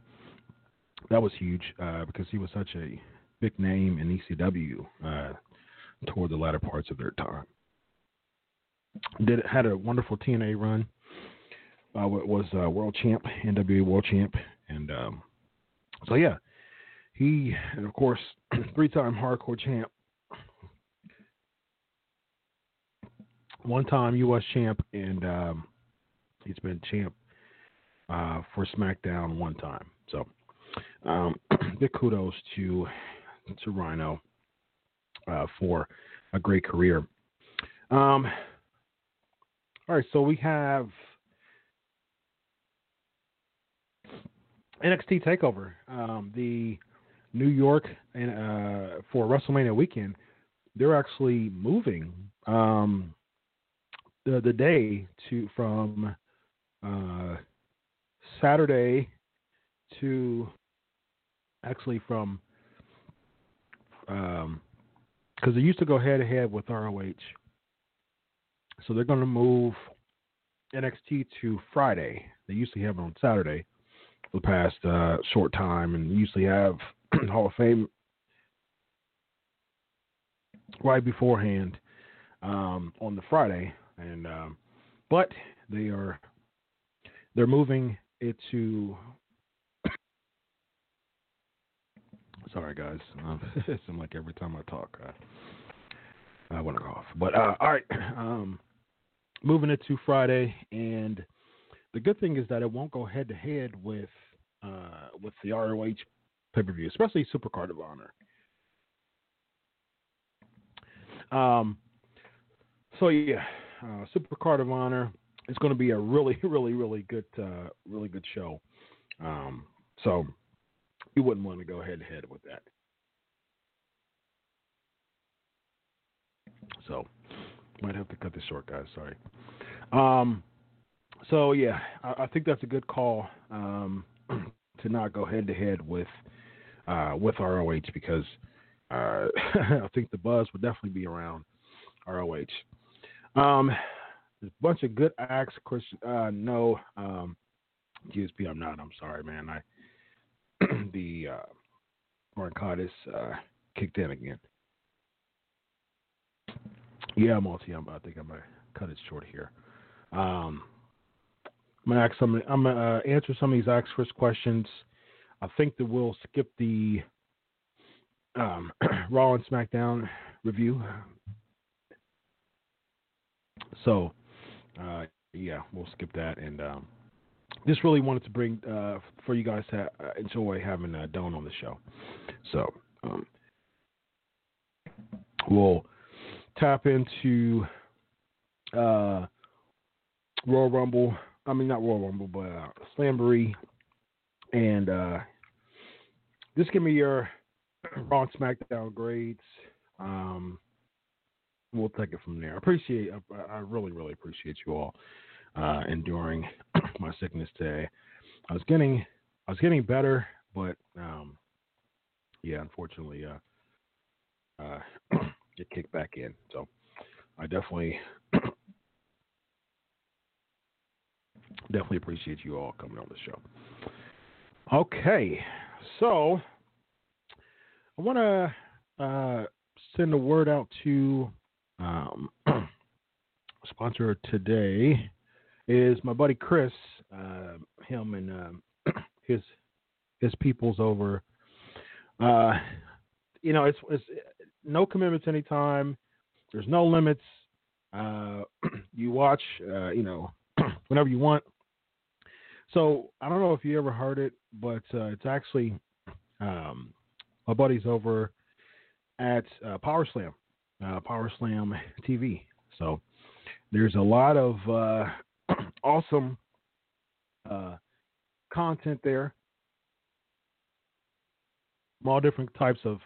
that was huge uh, because he was such a big name in ECW uh, toward the latter parts of their time. Did had a wonderful TNA run. Uh, was uh, world champ, NWA world champ, and um, so yeah, he and of course three-time hardcore champ, one-time U.S. champ, and um, he's been champ uh, for SmackDown one time. So um, kudos to to Rhino uh, for a great career. Um, all right, so we have NXT Takeover, um, the New York uh, for WrestleMania weekend. They're actually moving um, the the day to from uh, Saturday to actually from um because they used to go head to head with ROH, so they're going to move NXT to Friday. They usually have it on Saturday for the past uh, short time, and usually have Hall of Fame right beforehand um, on the Friday, and um, but they are they're moving it to. Sorry, guys. Um, it like every time I talk, I, I want to cough. But uh, all right, um, moving it to Friday, and the good thing is that it won't go head to head with uh, with the ROH pay per view, especially Supercard of Honor. Um, so yeah, uh, Supercard of Honor is going to be a really, really, really good, uh, really good show. Um, so you wouldn't want to go head to head with that. So might have to cut this short, guys. Sorry. Um, so yeah, I, I think that's a good call um, to not go head to head with uh, with ROH because uh, I think the buzz would definitely be around ROH. Um, there's a bunch of good acts. Chris, uh, no, um, GSP, I'm not. I'm sorry, man. I the uh, bronchitis uh, kicked in again. Yeah, multi. I'm, I think I'm gonna cut it short here. Um, I'm gonna ask some. I'm gonna uh, answer some of these Chris questions. I think that we'll skip the um, Raw and SmackDown review. So, uh, yeah, we'll skip that. And um, just really wanted to bring uh, for you guys to uh, enjoy having uh, Doane on the show. So, um, we'll tap into uh, Royal Rumble. I mean, not Royal Rumble, but uh. And uh, just give me your Raw SmackDown grades. Um, we'll take it from there. I appreciate, I, I really, really appreciate you all uh, enduring my sickness today. I was getting, I was getting better, but um, yeah, unfortunately, uh, uh, get kicked back in. So I definitely, definitely appreciate you all coming on the show. Okay, so I want to uh, send a word out to um, sponsor today is my buddy Chris. Uh, him and um, his his peoples over. Uh, you know, it's, it's no commitments anytime. There's no limits. Uh, you watch, uh, you know, whenever you want. So I don't know if you ever heard it, but uh, it's actually um, my buddies over at uh, Power Slam, Power Slam TV. So there's a lot of awesome uh, content there. All different types of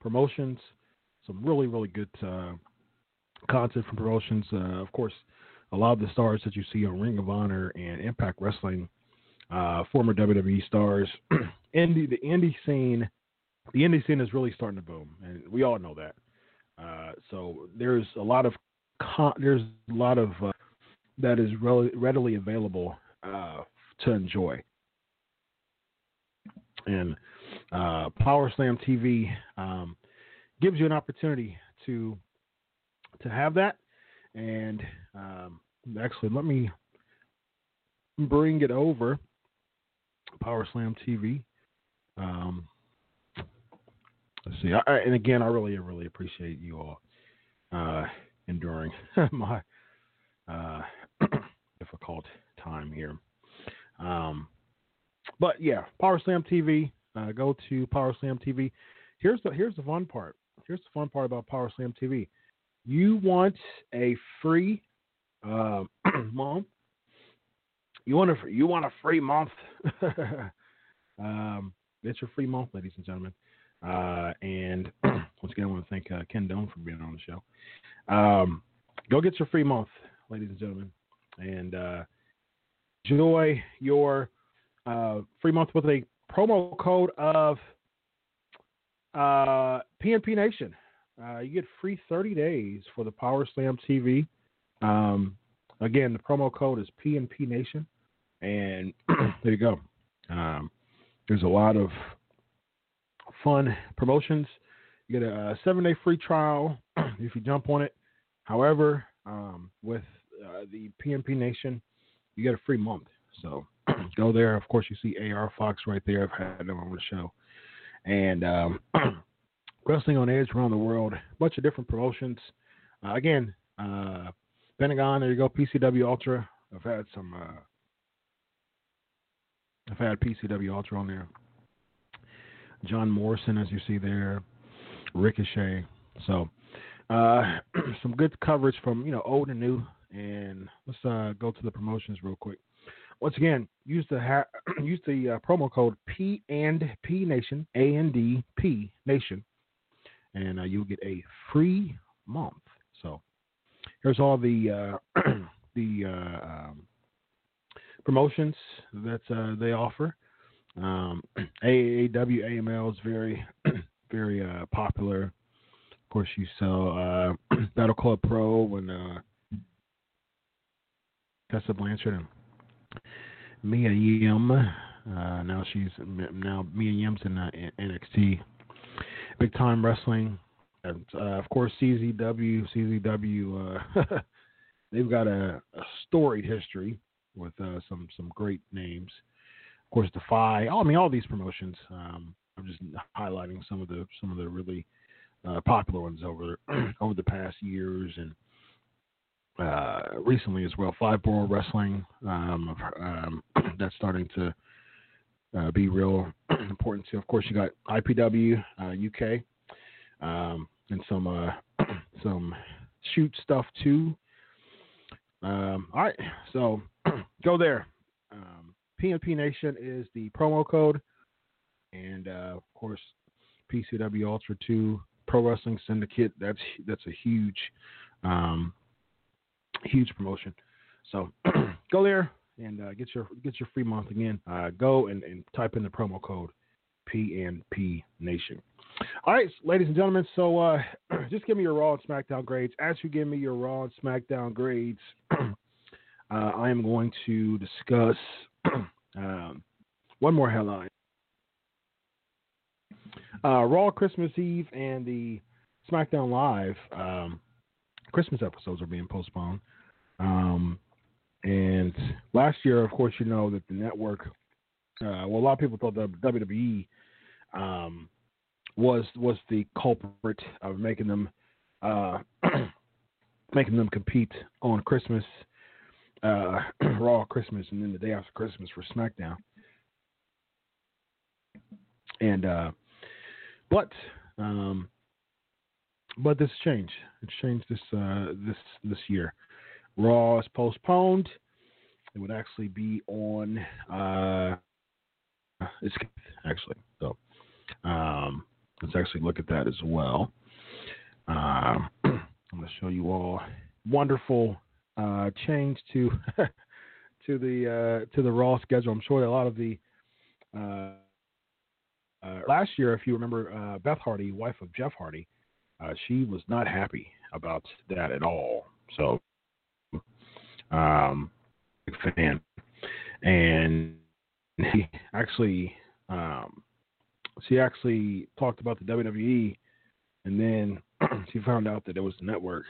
promotions. Some really, really good uh, content from promotions. Uh, of course, a lot of the stars that you see on Ring of Honor and Impact Wrestling, former WWE stars. indie, the indie scene the indie scene is really starting to boom, and we all know that. Uh, so there's a lot of con- there's a lot of uh, that is re- readily available uh, to enjoy, and uh, Power Slam TV um, gives you an opportunity to to have that. And um, actually, let me bring it over. Power Slam TV. Um, Let's see. I, and again, I really, really appreciate you all uh, enduring my uh, difficult time here. Um, but yeah, Power Slam TV. Uh, go to Power Slam TV. Here's the here's the fun part. Here's the fun part about Power Slam TV. You want a free uh, month. You want a you want a free month. um, it's your free month, ladies and gentlemen. Uh, and once again, I want to thank uh, Ken Doane for being on the show. Um, go get your free month ladies and gentlemen, and uh, enjoy your uh, free month with a promo code of uh, PNP Nation. Uh, you get free 30 days for the Power Slam TV. Um, again, the promo code is PNP Nation, and there you go. Um, there's a lot of fun promotions. You get a seven day free trial if you jump on it. However, um, with uh, the PNP Nation, you get a free month. So go there. Of course, you see AR Fox right there. I've had them on the show. And um, Wrestling on Edge around the world, a bunch of different promotions. Uh, again, uh, Pentagon, there you go, PCW Ultra. I've had some, uh, I've had PCW Ultra on there. John Morrison, as you see there, Ricochet. So, uh, some good coverage from you know old and new. And let's uh, go to the promotions real quick. Once again, use the ha- use the uh, promo code P and P Nation A N D P Nation, and uh, you'll get a free month. So here's all the uh, the uh, um, promotions that uh, they offer. Um, AAW AML is very very popular. Of course, you sell Battle Club Pro and Tessa Blanchard and Mia Yim. Uh, now she's now Mia Yim's in uh, NXT. Big time wrestling. And, uh, of course, CZW. CZW. Uh, they've got a, a, storied history with uh, some some great names. Of course, Defy. I mean, all these promotions. Um, I'm just highlighting some of the some of the really uh, popular ones over over the past years and uh, recently as well. Five Borough Wrestling, um, um, that's starting to uh, be real important. Too. Of course, you got IPW UK uh, um, and some uh, some shoot stuff too. Um, all right, so go there. PNP um, Nation is the promo code, and uh, of course, PCW Ultra Two Pro Wrestling Syndicate. That's that's a huge um, huge promotion. So go there and uh, get your get your free month again. Uh, go and, and type in the promo code PNP Nation. All right, ladies and gentlemen. So uh, just give me your Raw and SmackDown grades. As you give me your Raw and SmackDown grades, uh, I am going to discuss um, one more headline. Uh, Raw Christmas Eve and the SmackDown Live um, Christmas episodes are being postponed. Um, and last year, of course, you know that the network, uh, well, a lot of people thought the WWE um, was was the culprit of making them uh, making them compete on Christmas, uh, Raw Christmas, and then the day after Christmas for SmackDown. And uh, but um, but this changed. It's changed this uh, this this year. Raw is postponed. It would actually be on. Uh, it's actually so. Um, let's actually look at that as well. Uh, I'm going to show you all wonderful uh, change to to the uh, to the Raw schedule. I'm sure that a lot of the uh, uh, last year, if you remember, uh, Beth Hardy, wife of Jeff Hardy, she was not happy about that at all. So um, fan, and he actually um, she actually talked about the WWE, and then she found out that it was the network,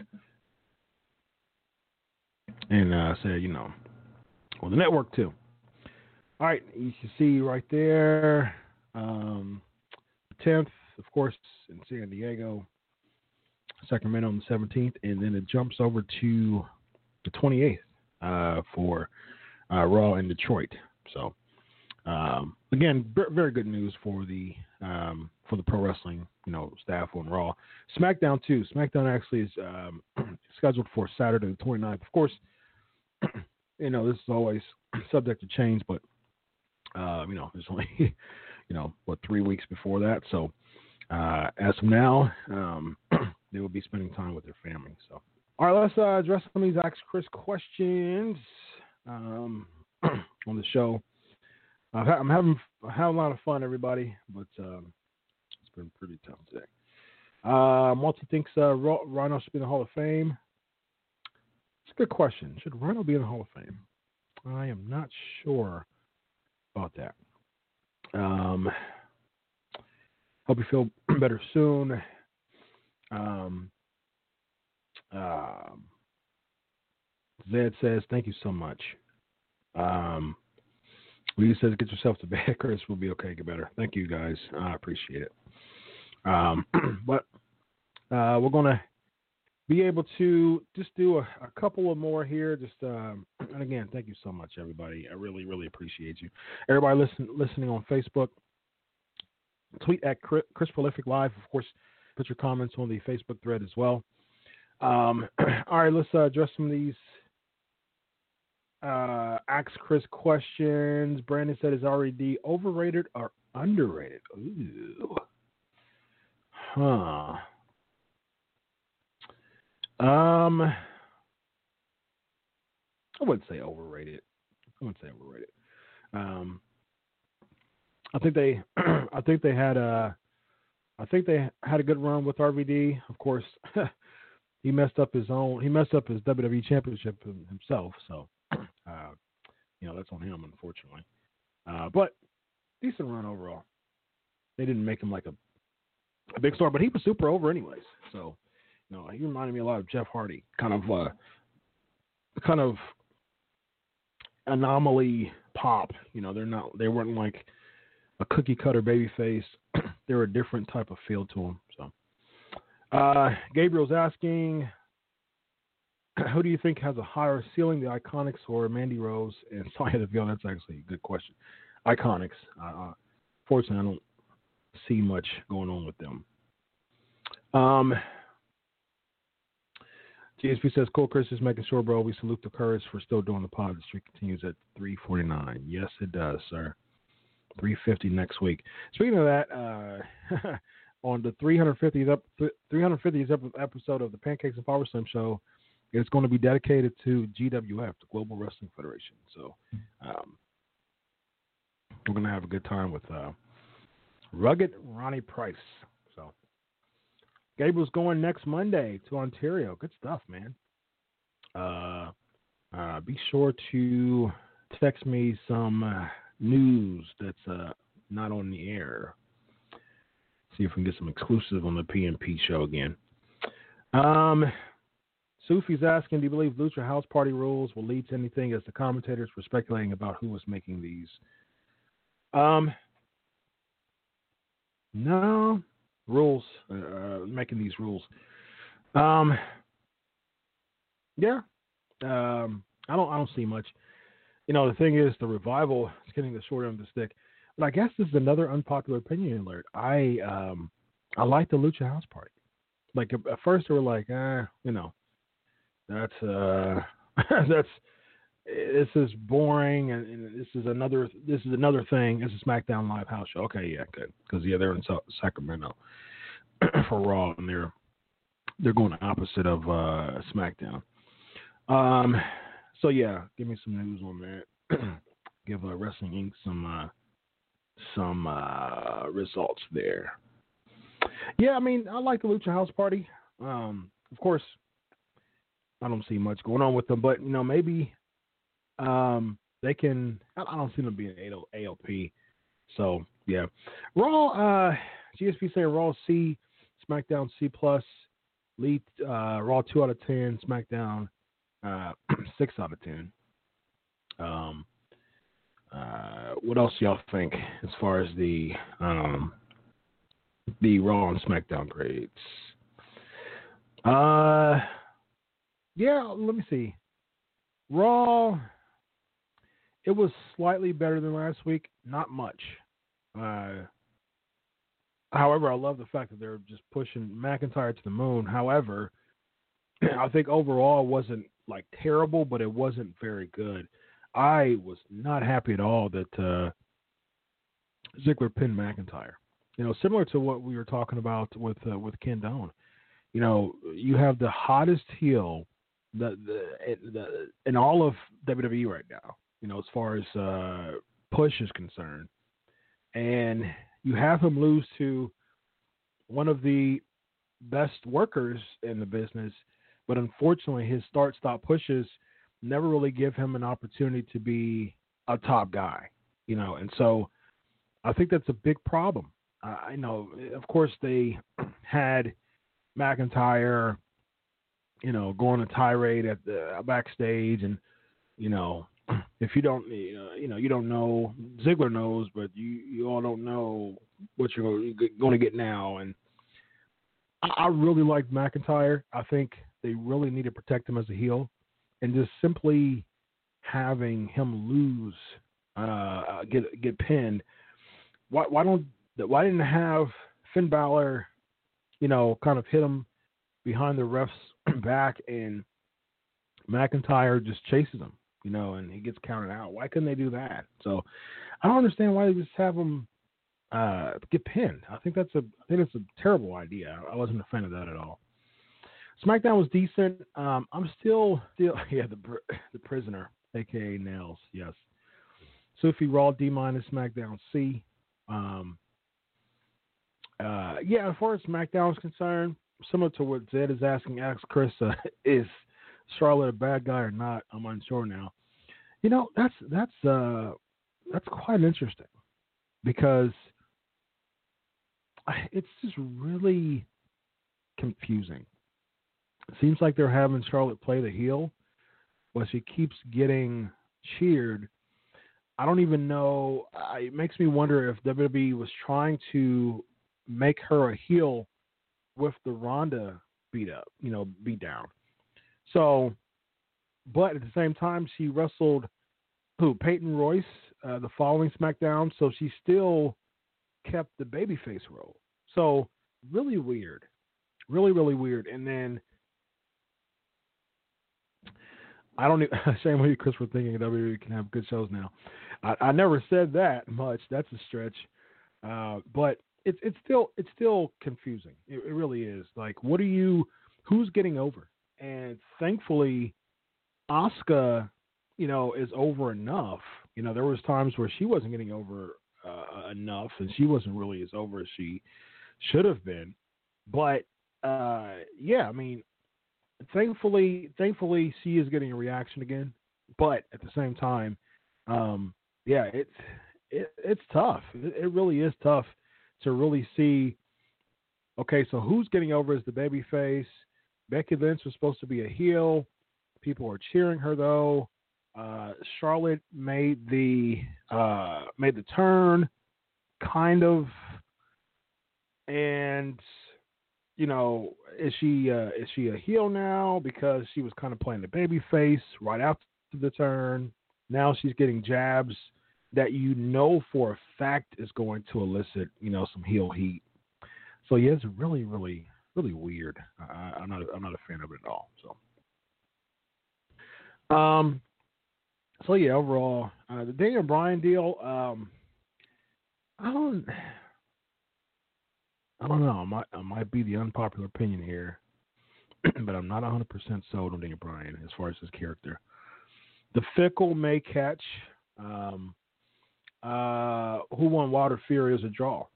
and uh, said, you know, well, the network too. All right, you can see right there, um, the 10th, of course, in San Diego, Sacramento on the 17th, and then it jumps over to the 28th uh, for uh, Raw in Detroit. So um, again, b- very good news for the um, for the pro wrestling you know staff on Raw. SmackDown too. SmackDown actually is um, scheduled for Saturday the 29th. Of course, you know this is always subject to change, but uh, you know there's only you know what three weeks before that. So uh, as of now, um, they will be spending time with their family. So All right, let's uh, address some of these Ask Chris questions um, on the show. I'm having having a lot of fun, everybody, but um, it's been pretty tough today. Uh, Multi thinks uh, Rhino should be in the Hall of Fame. It's a good question. Should Rhino be in the Hall of Fame? I am not sure about that. Um, hope you feel better soon. Um, uh, Zed says, "Thank you so much." Um, Lee says, "Get yourself to bed, Chris. We'll be okay. Get better. Thank you, guys. I appreciate it." Um, but uh, we're gonna be able to just do a, a couple of more here. Just um, and again, thank you so much, everybody. I really, really appreciate you. Everybody listen, listening on Facebook, tweet at Chris Prolific Live. Of course, put your comments on the Facebook thread as well. Um, all right, let's uh, address some of these uh, ask Chris questions. Brandon said, "Is RVD overrated or underrated?" Ooh, huh. Um, I wouldn't say overrated. I wouldn't say overrated. Um, I think they, I think they had a, I think they had a good run with RVD. Of course, he messed up his own. He messed up his WWE Championship himself. So, uh, you know, that's on him, unfortunately. Uh, but decent run overall. They didn't make him like a, a big star, but he was super over anyways. So, you know, he reminded me a lot of Jeff Hardy, kind of, uh, kind of anomaly pop. You know, they're not, they weren't like a cookie cutter baby face. they were a different type of feel to them. So, uh, Gabriel's asking, who do you think has a higher ceiling, the Iconics or Mandy Rose and Sonya Deville? That's actually a good question. Iconics. Uh, fortunately, I don't see much going on with them. Um, GSP says, Cool Chris is making sure, bro. We salute the courage for still doing the pod. The streak continues at 349. Yes, it does, sir. 350 next week. Speaking of that, uh, on the 350th, 350th episode of the Pancakes and Power Slam show, it's going to be dedicated to GWF, the Global Wrestling Federation. So um, we're going to have a good time with uh, Rugged Ronnie Price. So Gabriel's going next Monday to Ontario. Good stuff, man. Uh, uh, be sure to text me some uh, news that's uh, not on the air. See if we can get some exclusive on the PNP show again. Um, Sufi's asking, do you believe Lucha House Party rules will lead to anything as the commentators were speculating about who was making these? Um, no, rules, uh, uh making these rules. Um, yeah, um, I don't, I don't see much. You know, the thing is, the revival is getting the short end of the stick. But I guess this is another unpopular opinion alert. I um I like the Lucha House Party. Like at first they were like, ah, you know, that's uh that's this is boring and, and, this is another this is another thing. It's a SmackDown live house show. Okay, yeah, good because yeah, they're in Sacramento for Raw and they're they're going the opposite of uh SmackDown. Um, so yeah, give me some news on that. give uh, Wrestling Inc. some uh some uh, results there. Yeah, I mean, I like the Lucha House Party. Um, of course, I don't see much going on with them, but you know, maybe um, they can. I don't see them being ALP. So yeah, Raw. Uh, GSP saying Raw C, SmackDown C plus, Lead uh, Raw two out of ten, SmackDown uh, six out of ten. Um, uh, what else y'all think as far as the um, the Raw and SmackDown grades? Uh, yeah, let me see. Raw, it was slightly better than last week, not much. Uh, however, I love the fact that they're just pushing McIntyre to the moon. However, I think overall it wasn't like terrible, but it wasn't very good. I was not happy at all that uh, Ziggler pinned McIntyre. You know, similar to what we were talking about with uh, with Ken Doane. you know, you have the hottest heel the the, the in all of WWE right now. You know, as far as uh, push is concerned, and you have him lose to one of the best workers in the business, but unfortunately, his start stop pushes never really give him an opportunity to be a top guy. You know, and so I think that's a big problem. Uh, I know, of course, they had McIntyre, you know, going a tirade at the backstage, and you know, if you don't, you know, you know, you don't know, Ziggler knows, but you you all don't know what you're going to get now. And I, I really like McIntyre. I think they really need to protect him as a heel, and just simply having him lose, uh, get get pinned. Why why don't why didn't have Finn Balor, you know, kind of hit him behind the ref's back and McIntyre just chases him, you know, and he gets counted out. Why couldn't they do that? So I don't understand why they just have him uh, get pinned. I think that's a I think it's a terrible idea. I wasn't a fan of that at all. SmackDown was decent. Um, I'm still still yeah the the prisoner, aka Nails. Yes. Sophie Raw D minus SmackDown C. Um, uh, yeah, as far as SmackDown is concerned, similar to what Zed is asking, ask Chris, uh, is Charlotte a bad guy or not? I'm unsure now. You know, that's that's uh, that's quite interesting because it's just really confusing. Seems like they're having Charlotte play the heel, but she keeps getting cheered. I don't even know. It makes me wonder if WWE was trying to make her a heel with the Ronda beat up, you know, beat down. So, but at the same time, she wrestled who Peyton Royce uh, the following SmackDown, so she still kept the babyface role. So really weird, really really weird. And then I don't. Shame on you, Chris, for thinking that WWE can have good shows now. I, I never said that much. That's a stretch. Uh, but it's it's still it's still confusing. It, it really is. Like, what are you? Who's getting over? And thankfully, Asuka, you know, is over enough. You know, there was times where she wasn't getting over uh, enough, and she wasn't really as over as she should have been. But uh, yeah, I mean, thankfully, thankfully, she is getting a reaction again. But at the same time, um, yeah, it's it, it's tough. It, it really is tough to really see. Okay, so who's getting over as the baby face? Becky Lynch was supposed to be a heel. People are cheering her though. Uh, Charlotte made the uh, made the turn, kind of, and you know, is she uh, is she a heel now because she was kind of playing the baby face right after the turn? Now she's getting jabs that you know for a fact is going to elicit, you know, some heel heat. So yeah, it's really, really, really weird. I, am not, I'm not a fan of it at all. So, um, so yeah, overall, uh, the Daniel Bryan deal, um, I don't, I don't know. I might, I might be the unpopular opinion here, but I'm not 100% sold on Daniel Bryan as far as his character. The fickle may catch. Um, uh, who won Water Fury? Was a draw.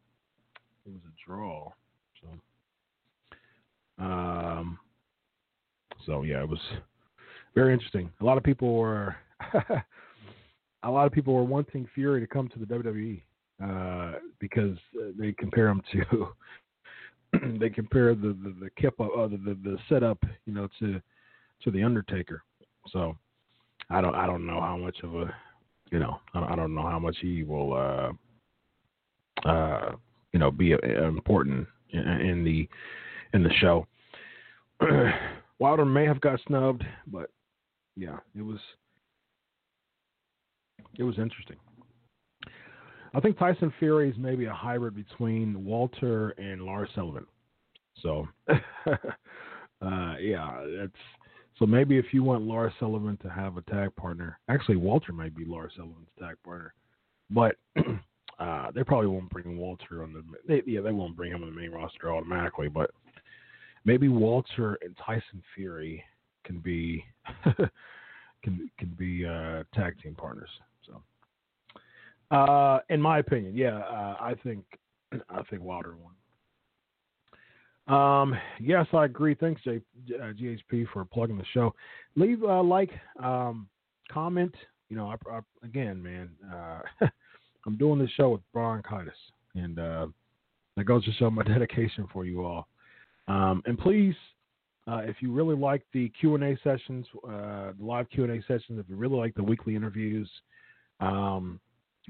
It was a draw. So, um, so yeah, it was very interesting. A lot of people were, a lot of people were wanting Fury to come to the WWE uh, because they compare them to, they compare the the, the kip uh, the, the the setup, you know, to to the Undertaker. So, I don't I don't know how much of a you know, I, don't know how much he will, uh, uh, you know, be uh, important in, in the in the show. Wilder may have got snubbed, but yeah, it was it was interesting. I think Tyson Fury is maybe a hybrid between Walter and Lars Sullivan. So, uh, yeah, that's so maybe if you want Lars Sullivan to have a tag partner, actually Walter might be Lars Sullivan's tag partner, but uh, they probably won't bring Walter on the. They, yeah, they won't bring him on the main roster automatically, but maybe Walter and Tyson Fury can be can can be uh, tag team partners. Uh, in my opinion, yeah, uh, I think I think Wilder won. Um, yes, I agree. Thanks, J, uh, GHP, for plugging the show. Leave a like, um, comment. You know, I, I, again, man, uh, I'm doing this show with bronchitis, and uh, that goes to show my dedication for you all. Um, and please, uh, if you really like the Q and A sessions, uh, the live Q and A sessions, if you really like the weekly interviews, um,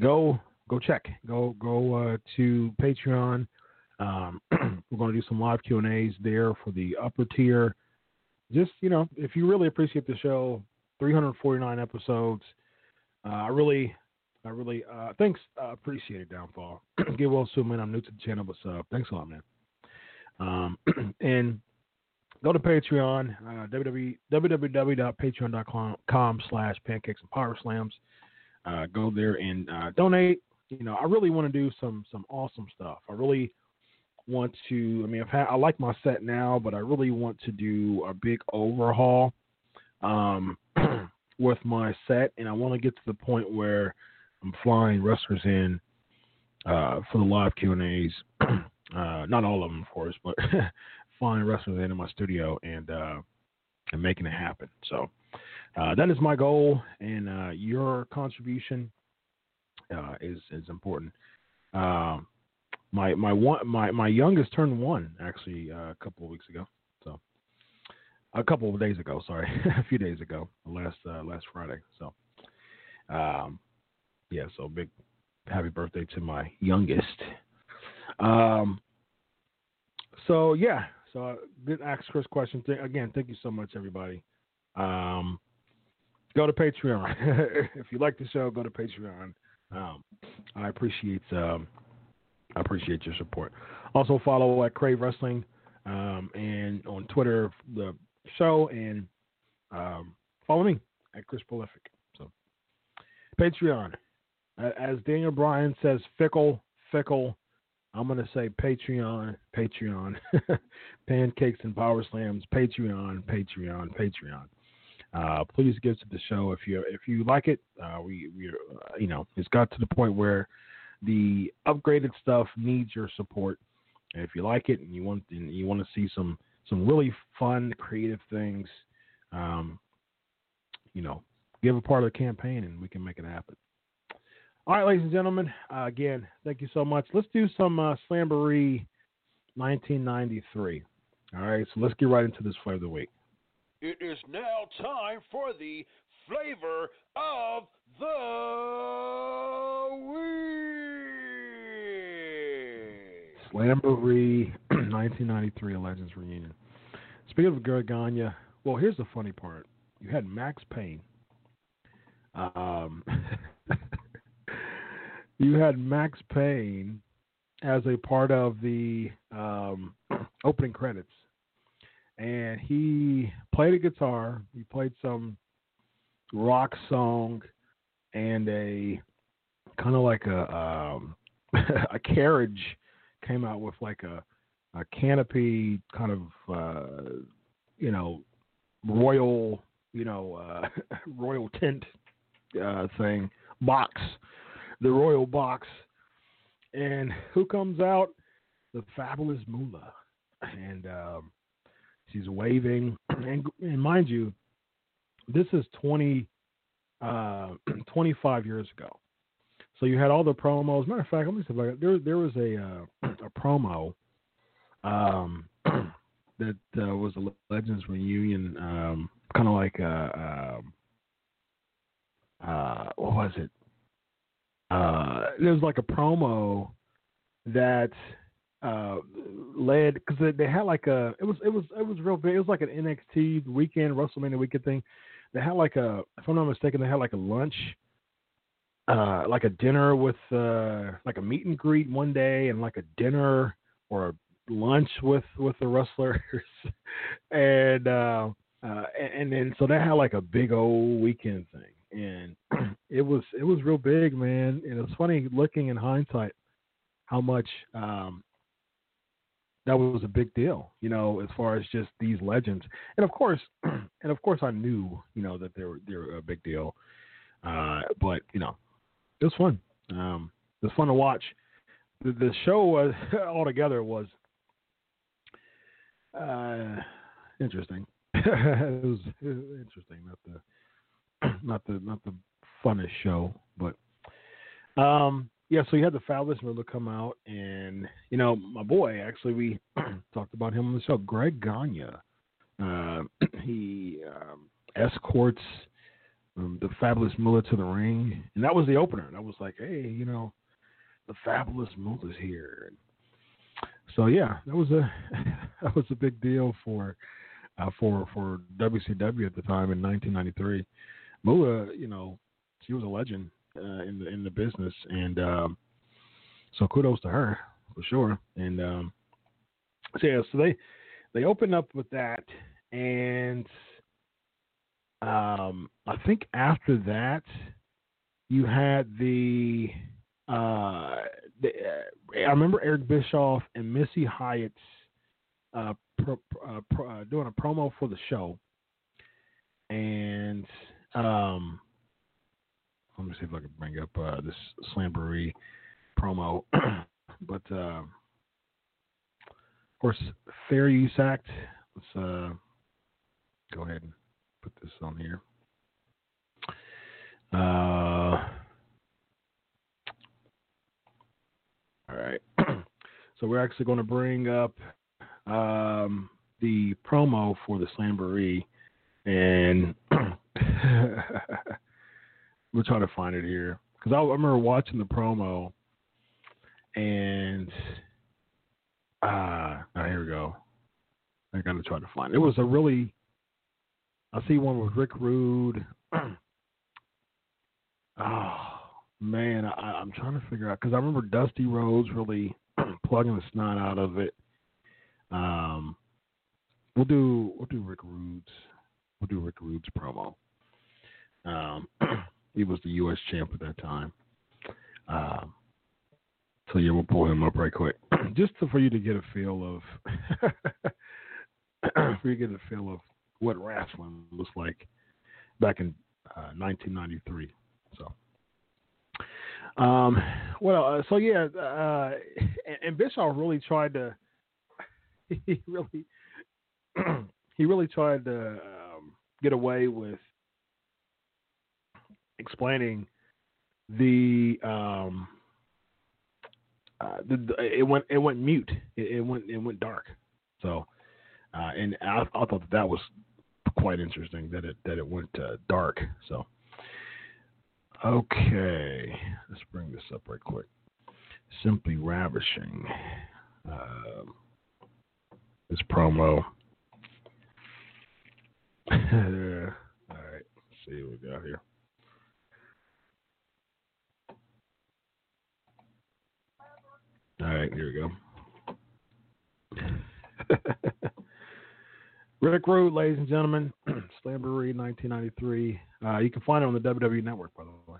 go go check, go go uh, to Patreon. Um, we're going to do some live Q and A's there for the upper tier. Just you know, if you really appreciate the show, 349 episodes. Uh, I really, I really, uh, thanks. I appreciate it, Downfall. Get well soon, man. I'm new to the channel, but uh, thanks a lot, man. Um, and go to Patreon, uh, www.patreon.com slash pancakes and power slams. Uh, go there and uh, donate. You know, I really want to do some some awesome stuff. I really want to. I mean, I've had, I like my set now, but I really want to do a big overhaul um, with my set, and I want to get to the point where I'm flying wrestlers in uh, for the live Q and A's. Uh, not all of them, of course, but flying wrestlers in in my studio and uh, and making it happen. So uh, that is my goal, and uh, your contribution uh, is is important. Um, my my one my my youngest turned one actually uh, a couple of weeks ago. So a couple of days ago, sorry, a few days ago, last uh, last Friday. So um, yeah, so big happy birthday to my youngest. Um, so yeah, so good ask Chris question. Again, thank you so much, everybody. Um, go to Patreon if you like the show. Go to Patreon. Um, I appreciate um, I appreciate your support. Also follow at Crave Wrestling um, and on Twitter the show and um, follow me at Chris Prolific. So Patreon, as Daniel Bryan says, fickle, fickle. I'm gonna say Patreon, Patreon, pancakes and power slams, Patreon, Patreon, Patreon. Uh, please give to the show if you if you like it. Uh, we we uh, you know it's got to the point where the upgraded stuff needs your support. And if you like it and you want and you want to see some some really fun creative things, um, you know, give a part of the campaign and we can make it happen. All right, ladies and gentlemen, uh, again, thank you so much. Let's do some uh, Slamboree 1993. All right, so let's get right into this flavor of the week. It is now time for the flavor of the week. Slamboree 1993 A Legends Reunion. Speaking of Gargano, well, here's the funny part. You had Max Payne. Um, you had Max Payne as a part of the um, opening credits, and he played a guitar. He played some rock song and a kind of like a um, a carriage came out with like a a canopy kind of uh, you know royal you know uh, royal tent uh, thing box the royal box. And who comes out? The fabulous Moolah. And um, she's waving and, and mind you this is 20 uh, 25 years ago. So you had all the promos. Matter of fact, let me see if I there there was a uh, a promo um, that uh, was a Legends reunion, um, kind of like a, um, uh, what was it? Uh, there was like a promo that uh, led because they had like a it was it was it was real big. It was like an NXT weekend WrestleMania weekend thing they had like a if I'm not mistaken, they had like a lunch, uh, like a dinner with uh, like a meet and greet one day, and like a dinner or a lunch with with the wrestlers, and uh, uh, and then so they had like a big old weekend thing, and it was it was real big, man. And it's funny looking in hindsight how much um, that was a big deal, you know, as far as just these legends. And of course, and of course, I knew, you know, that they were they were a big deal. Uh, but you know, it was fun. Um, it was fun to watch. The, the show was altogether was uh, interesting. it, was, it was interesting, not the not the not the funnest show, but um, yeah. So you had the Fabulous Moolah come out, and you know my boy. Actually, we talked about him on the show. Greg Gagne. Uh, he um, escorts um, the Fabulous Moolah to the ring, and that was the opener. And I was like, hey, you know, the Fabulous Moolah's here. So yeah, that was a that was a big deal for uh, for for WCW at the time in 1993. Moolah, you know, she was a legend uh, in the in the business, and um, so kudos to her for sure. And um, so yeah, so they they opened up with that, and um, I think after that you had the uh, the, uh, I remember Eric Bischoff and Missy Hyatt's uh, pro, uh, pro, uh, doing a promo for the show, and um, let me see if I can bring up uh, this Slamboree promo. but uh, of course, fair use act. Let's uh, go ahead and put this on here. Uh, all right. so we're actually going to bring up um, the promo for the Slamboree, and we'll try to find it here because I, I, remember watching the promo, and ah, uh, here we go. I got to try to find it. It was a really. I see one with Rick Rude. oh man, I, am trying to figure out because I remember Dusty Rhodes really plugging the snot out of it. Um, we'll do we'll do Rick Rude's we'll do Rick Rude's promo. Um, he was the U.S. champ at that time. Um, so yeah, we'll pull him up right quick, just to, for you to get a feel of for you to get a feel of what wrestling was like back in uh, 1993. So. Um, well, uh, so yeah, uh, and, and Bischoff really tried to he really he really tried to um, get away with explaining the um uh, the, the, it went it went mute. It, it, went it went dark. So uh, and I, I thought that, that was quite interesting that it that it went uh, dark. So okay. Let's bring this up right quick. Simply ravishing um, this promo. All right, see what we got here. All right, here we go. Rick Rude, ladies and gentlemen, Slam Slamboree 1993. Uh, you can find it on the WWE Network, by the way.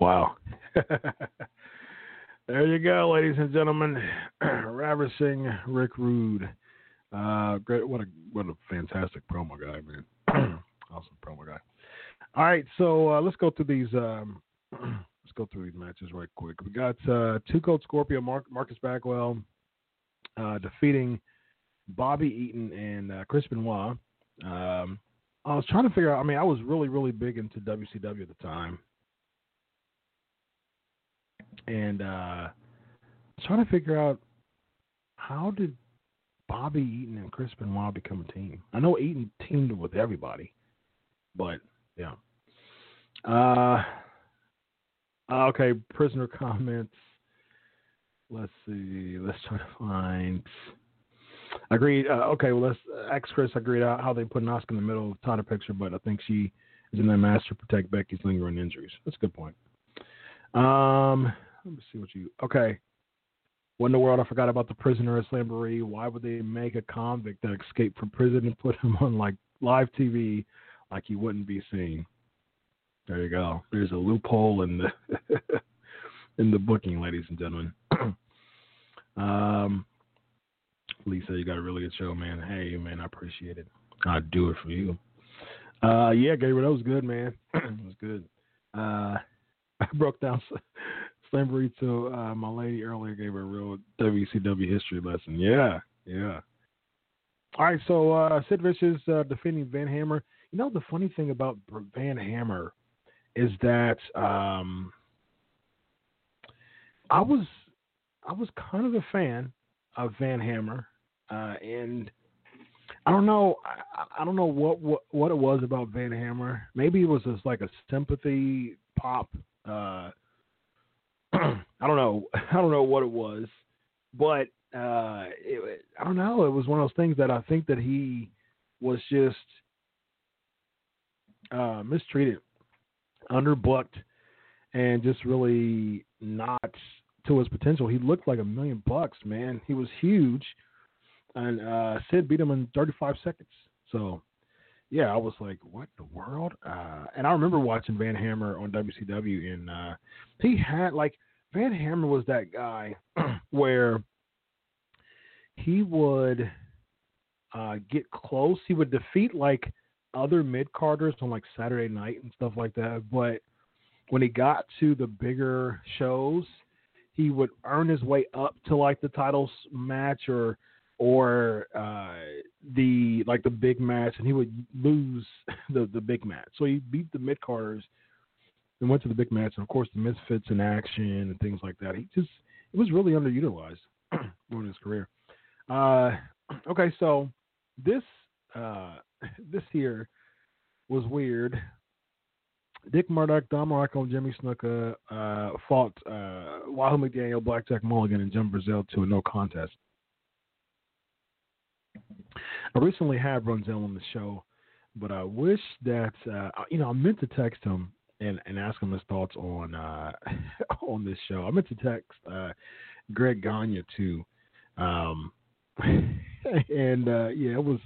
Wow. there you go, ladies and gentlemen. Ravishing Rick Rude. Uh, great. What a what a fantastic promo guy, man. awesome promo guy. All right, so uh, let's go through these. Um, let's go through these matches right quick. We got uh, Too Cold Scorpio, Mark, Marcus Bagwell uh, defeating Bobby Eaton and uh, Chris Benoit. Um, I was trying to figure out. I mean, I was really, really big into WCW at the time, and uh, trying to figure out how did Bobby Eaton and Chris Benoit become a team. I know Eaton teamed with everybody, but yeah. Uh, okay, prisoner comments. Let's see. Let's try to find. Agreed. Uh, okay, well, let's ask Chris. Agreed how they put Asuka in the middle of the title picture, but I think she is in that match to protect Becky's lingering injuries. That's a good point. Um, let me see what you. Okay. What in the world? I forgot about the prisoner at Slamboree. Why would they make a convict that escaped from prison and put him on like live TV, like he wouldn't be seen? There you go. There's a loophole in the in the booking, ladies and gentlemen. um, Lisa, you got a really good show, man. Hey, man, I appreciate it. I'd do it for you. Uh, yeah, Gabriel, that was good, man. it was good. Uh, I broke down Slamboree to uh, my lady earlier, gave a real WCW history lesson. Yeah, yeah. All right, so uh, Sid Vicious uh, defending Van Hammer. You know, the funny thing about Van Hammer is that um, I was I was kind of a fan of Van Hammer, uh, and I don't know I, I don't know what, what what it was about Van Hammer. Maybe it was just like a sympathy pop. Uh, I don't know. I don't know what it was, but uh, it, I don't know. It was one of those things that I think that he was just uh, mistreated, underbooked, and just really not to his potential. He looked like a million bucks, man. He was huge, and uh, Sid beat him in 35 seconds. So, yeah, I was like, what the world? Uh, and I remember watching Van Hammer on WCW, and uh, he had like Van Hammer was that guy where he would uh, get close. He would defeat like other mid carders on like Saturday night and stuff like that. But when he got to the bigger shows, he would earn his way up to like the titles match or or uh, the like the big match, and he would lose the the big match. So he beat the mid carders and went to the big match, and of course the Misfits in action and things like that. He just it was really underutilized during his career. Uh, okay, so this uh, this here was weird. Dick Murdoch, Don Muraco, and Jimmy Snuka uh, fought uh, Wahoo McDaniel, Blackjack Mulligan, and Jim Brunzell to a no contest. I recently had Brunzell on the show, but I wish that uh, you know I meant to text him and, and ask him his thoughts on uh, on this show. I meant to text uh, Greg Gagne too, um, and uh, yeah, it was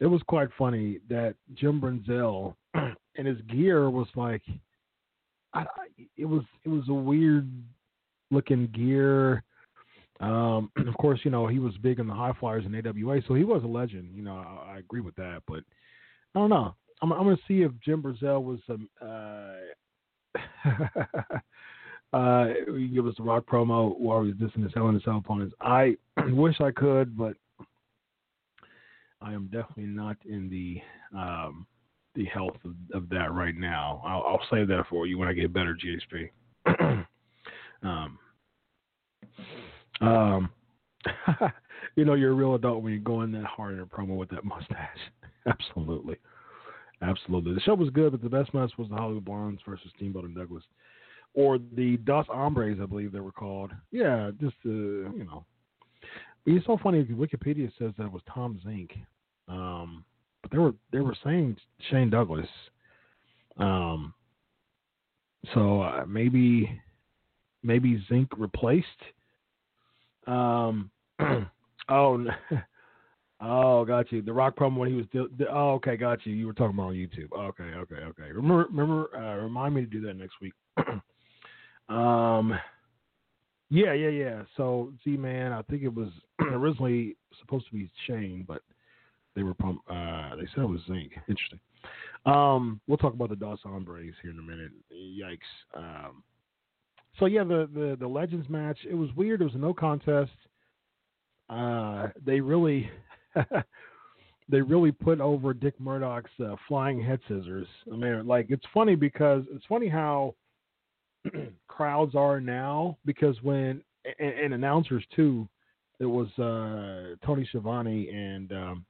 it was quite funny that Jim Brunzell and his gear was like, I, it was it was a weird looking gear. Um, of course, you know he was big in the high flyers in AWA, so he was a legend. You know, I, I agree with that, but I don't know. I'm, I'm going to see if Jim Brunzell was um, uh, uh, give us the rock promo while he's dissing his Hell in a Cell opponents. I wish I could, but I am definitely not in the um, the health of, of, that right now. I'll, I'll, save that for you when I get better, GSP. um, um, you know, you're a real adult when you're going that hard in a promo with that mustache. Absolutely. Absolutely. The show was good, but the best match was the Hollywood Blondes versus Steamboat and Douglas. Or the Dos Hombres, I believe they were called. Yeah, just, uh, you know. It's so funny. Wikipedia says that it was Tom Zenk. Um, but they were they were saying Shane Douglas. Um, so uh, maybe maybe Zenk replaced. Um, oh, oh, got you. The Rock promo when he was. Oh, okay, got you. You were talking about on YouTube. Okay, okay, okay. Remember, remember. Uh, remind me to do that next week. um, yeah, yeah, yeah. So, Z Man, I think it was originally supposed to be Shane, but they were pump. Uh, they said it was Zenk. Interesting. Um, we'll talk about the Dos Hombres here in a minute. Yikes. Um, so yeah, the, the the Legends match. It was weird. It was a no contest. Uh, they really they really put over Dick Murdoch's uh, flying head scissors. I mean, like it's funny because it's funny how crowds are now because when and, and announcers too. It was uh, Tony Schiavone and um,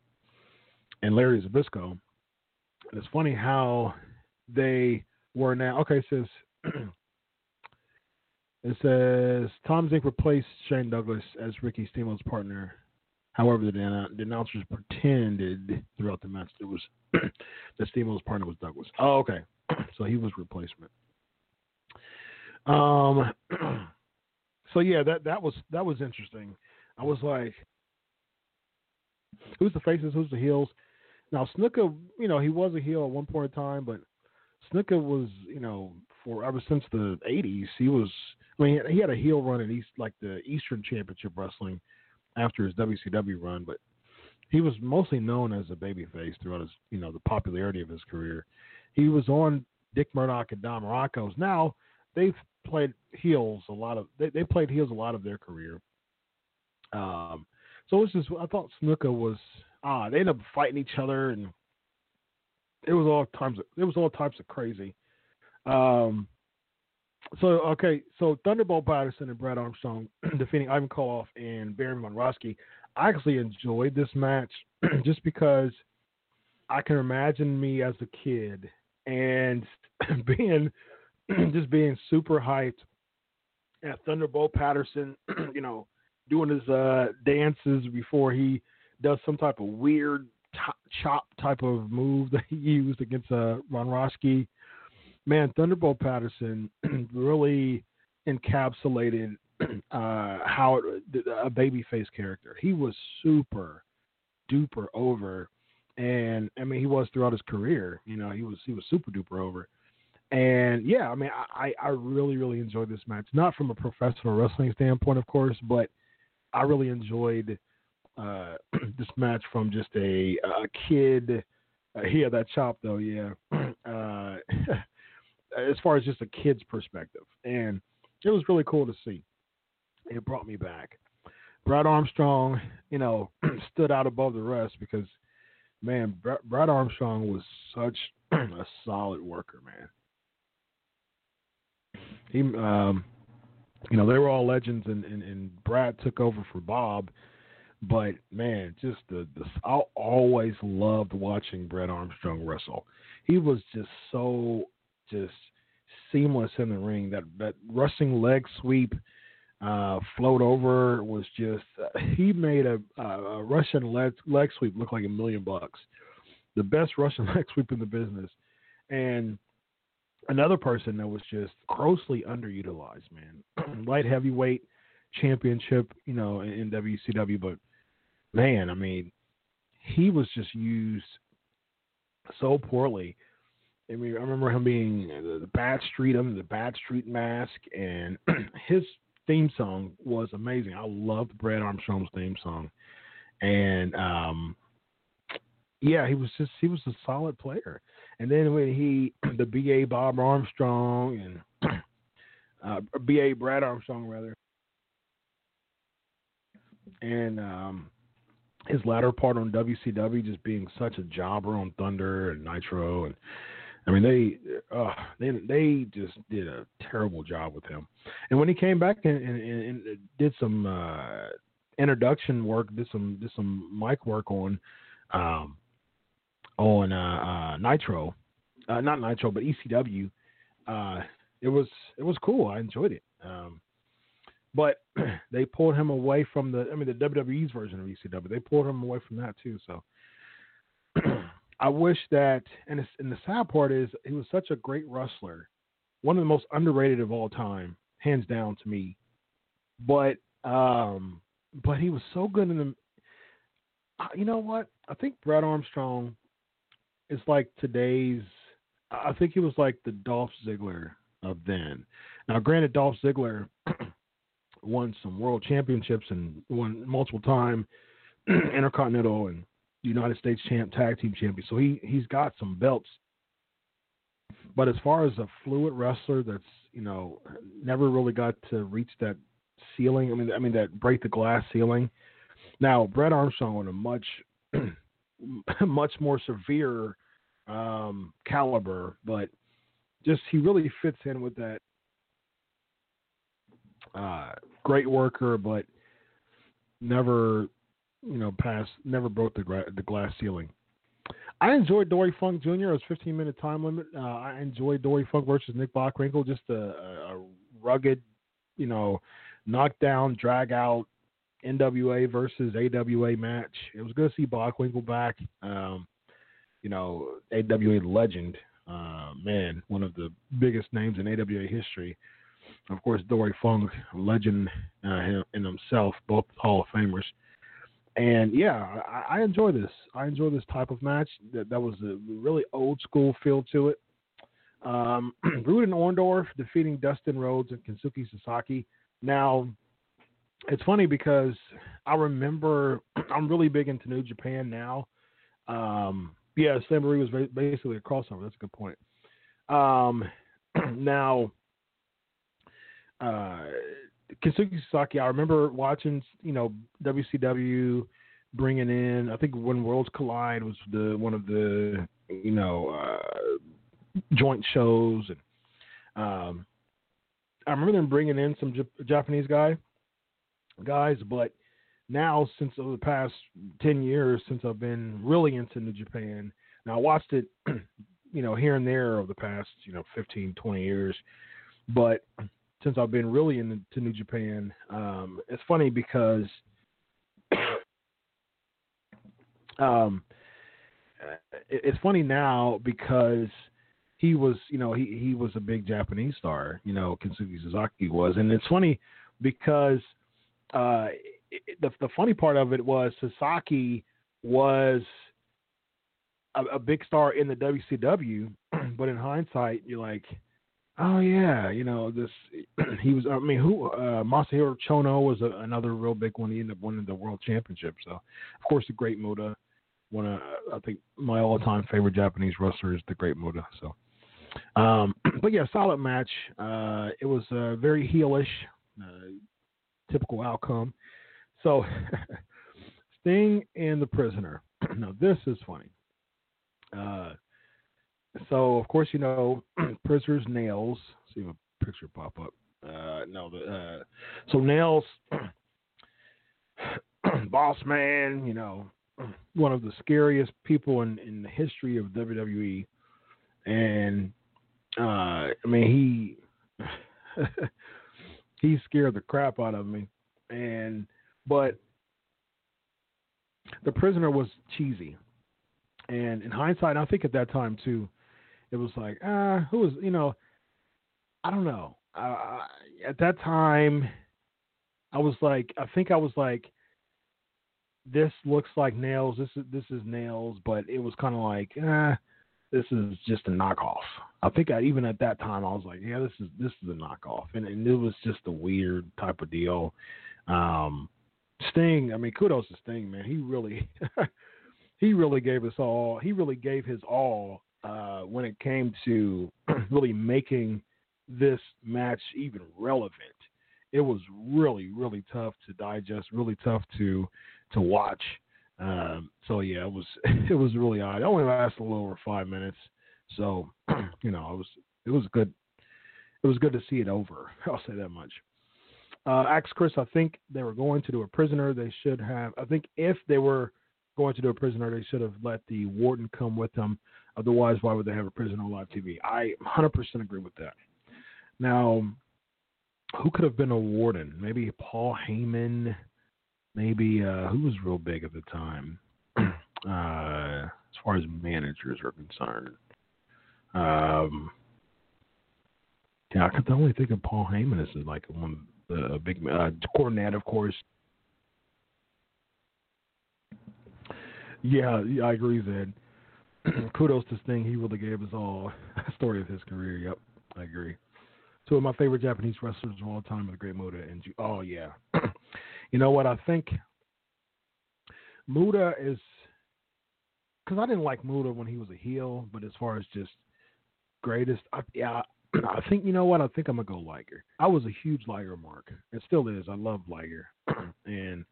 and Larry Zbyszko. And it's funny how they were now. Okay, says it says Tom Zenk replaced Shane Douglas as Ricky Steamboat's partner. However, the, the announcers pretended throughout the match it was that Steamboat's partner was Douglas. Oh, okay. so he was replacement. Um. So yeah, that that was that was interesting. I was like, who's the faces? Who's the heels? Now Snuka, you know, he was a heel at one point in time, but Snuka was, you know, for ever since the '80s, he was. I mean, he had a heel run in East, like the Eastern Championship Wrestling, after his WCW run, but he was mostly known as a babyface throughout his, you know, the popularity of his career. He was on Dick Murdoch and Don Muraco's. Now they've played heels a lot of. They, they played heels a lot of their career. Um, so it's just I thought Snuka was ah they ended up fighting each other and it was all times it was all types of crazy. Um, so okay, so Thunderbolt Patterson and Brad Armstrong defeating Ivan Koloff and Baron von Raschke. I actually enjoyed this match just because I can imagine me as a kid and being just being super hyped at Thunderbolt Patterson, you know, doing his uh, dances before he does some type of weird chop type of move that he used against uh, Von Raschke. Man, Thunderbolt Patterson really encapsulated uh, how it, a babyface character. He was super duper over, and I mean he was throughout his career. You know, he was he was super duper over. And yeah, I mean, I, I really, really enjoyed this match. Not from a professional wrestling standpoint, of course, but I really enjoyed uh, this match from just a, a kid. Uh, yeah, that chop though, yeah. Uh, as far as just a kid's perspective, and it was really cool to see. It brought me back. Brad Armstrong, you know, stood out above the rest because, man, Brad Armstrong was such a solid worker, man. He, um, you know, they were all legends, and, and, and Brad took over for Bob. But man, just the, the I always loved watching Brad Armstrong wrestle. He was just so just seamless in the ring. That that Russian leg sweep, uh, float over was just uh, he made a, a Russian leg leg sweep look like a million bucks. The best Russian leg sweep in the business, and another person that was just grossly underutilized, man. Light heavyweight championship, you know, in, in WCW, but man, I mean, he was just used so poorly. I mean, I remember him being the Bad Street, him the Badstreet mask, and his theme song was amazing. I loved Brad Armstrong's theme song, and um, yeah, he was just he was a solid player. And then when he the BA Bob Armstrong and uh, BA Brad Armstrong rather, and um, his latter part on WCW just being such a jobber on Thunder and Nitro and I mean they uh, they they just did a terrible job with him. And when he came back and, and, and did some uh, introduction work, did some did some mic work on um, on uh, uh, Nitro, uh, not Nitro, but ECW. Uh, it was it was cool. I enjoyed it. Um, but they pulled him away from the. I mean, the WWE's version of ECW. They pulled him away from that too. So I wish that. And, and the sad part is, he was such a great wrestler, one of the most underrated of all time, hands down to me. But um, but he was so good in the. You know what? I think Brad Armstrong is like today's. I think he was like the Dolph Ziggler of then. Now, granted, Dolph Ziggler won some world championships and won multiple time Intercontinental and United States champ, tag team champion. So he he's got some belts. But as far as a fluid wrestler that's you know never really got to reach that ceiling. I mean, I mean that break the glass ceiling. Now, Brett Armstrong on a much much more severe um, caliber, but just he really fits in with that uh, great worker, but never, you know, passed, never broke the gra- the glass ceiling. I enjoyed Dory Funk Jr. It was 15 minute time limit. Uh, I enjoyed Dory Funk versus Nick Bockwinkel, just a, a rugged, you know, knockdown, drag out, NWA versus AWA match. It was good to see Bockwinkel back. Um, you know, AWA legend, uh, man, one of the biggest names in AWA history. Of course, Dory Funk, legend uh, in himself, both Hall of Famers. And yeah, I, I enjoy this. I enjoy this type of match. That that was a really old school feel to it. Um, Rudin Orndorff defeating Dustin Rhodes and Kensuke Sasaki. Now, it's funny because I remember I'm really big into New Japan now. Um, yeah, Slamboree was basically a crossover. That's a good point. Um, now, uh, Kensuke Sasaki, I remember watching, you know, WCW bringing in. I think when Worlds Collide was the one of the, you know, uh, joint shows, and um, I remember them bringing in some J- Japanese guy guys, but now since over the past 10 years since I've been really into New Japan. Now I watched it, you know, here and there over the past, you know, 15, 20 years, but since I've been really into New Japan, um, it's funny because um, it's funny now because he was, you know, he, he was a big Japanese star, you know, Kensuke Sasaki was. And it's funny because uh, the the funny part of it was Sasaki was a, a big star in the WCW, but in hindsight, you're like, oh yeah, you know this. he was. I mean, who? Uh, Masahiro Chono was a, another real big one. He ended up winning the world championship. So, of course, the Great Muta. One of I think my all-time favorite Japanese wrestler is the Great Muta. So, um, but yeah, solid match. Uh, it was uh, very heelish. Uh, typical outcome. So, Sting and the prisoner. now, this is funny. So, of course, you know, prisoner's nails. See if a picture pop up. Uh, no, the uh, so nails, boss man. You know, one of the scariest people in in the history of WWE, and uh, I mean he he scared the crap out of me. And but the prisoner was cheesy. And in hindsight, I think at that time too, it was like, ah, uh, who was you know, I don't know. Uh, at that time, I was like, I think I was like, this looks like nails. This is this is nails, but it was kind of like, ah, this is just a knockoff. I think I, even at that time I was like, yeah, this is this is a knockoff, and, and it was just a weird type of deal. Um, Sting, I mean, kudos to Sting, man. He really, he really gave us all. He really gave his all uh, when it came to really making this match even relevant. It was really, really tough to digest, really tough to to watch. Um, so yeah, it was it was really odd. It only lasted a little over five minutes, so you know it was it was good. It was good to see it over. I'll say that much. Uh, ask Chris. I think they were going to do a prisoner. They should have. I think if they were going to do a prisoner, they should have let the warden come with them. Otherwise, why would they have a prison on live TV? I 100% agree with that. Now, who could have been a warden? Maybe Paul Heyman maybe uh, who was real big at the time uh, as far as managers are concerned. Um, yeah, I can only think of Paul Heyman as like one of the big uh, Cornette, of course. Yeah, I agree, Zed. Kudos to Sting. He really gave us all a story of his career. Yep, I agree. Two of my favorite Japanese wrestlers of all time are the Great Muta and oh yeah, you know what? I think Muta is because I didn't like Muta when he was a heel, but as far as just greatest, I, yeah, I think you know what? I think I'm gonna go Liger. I was a huge Liger mark. It still is. I love Liger, and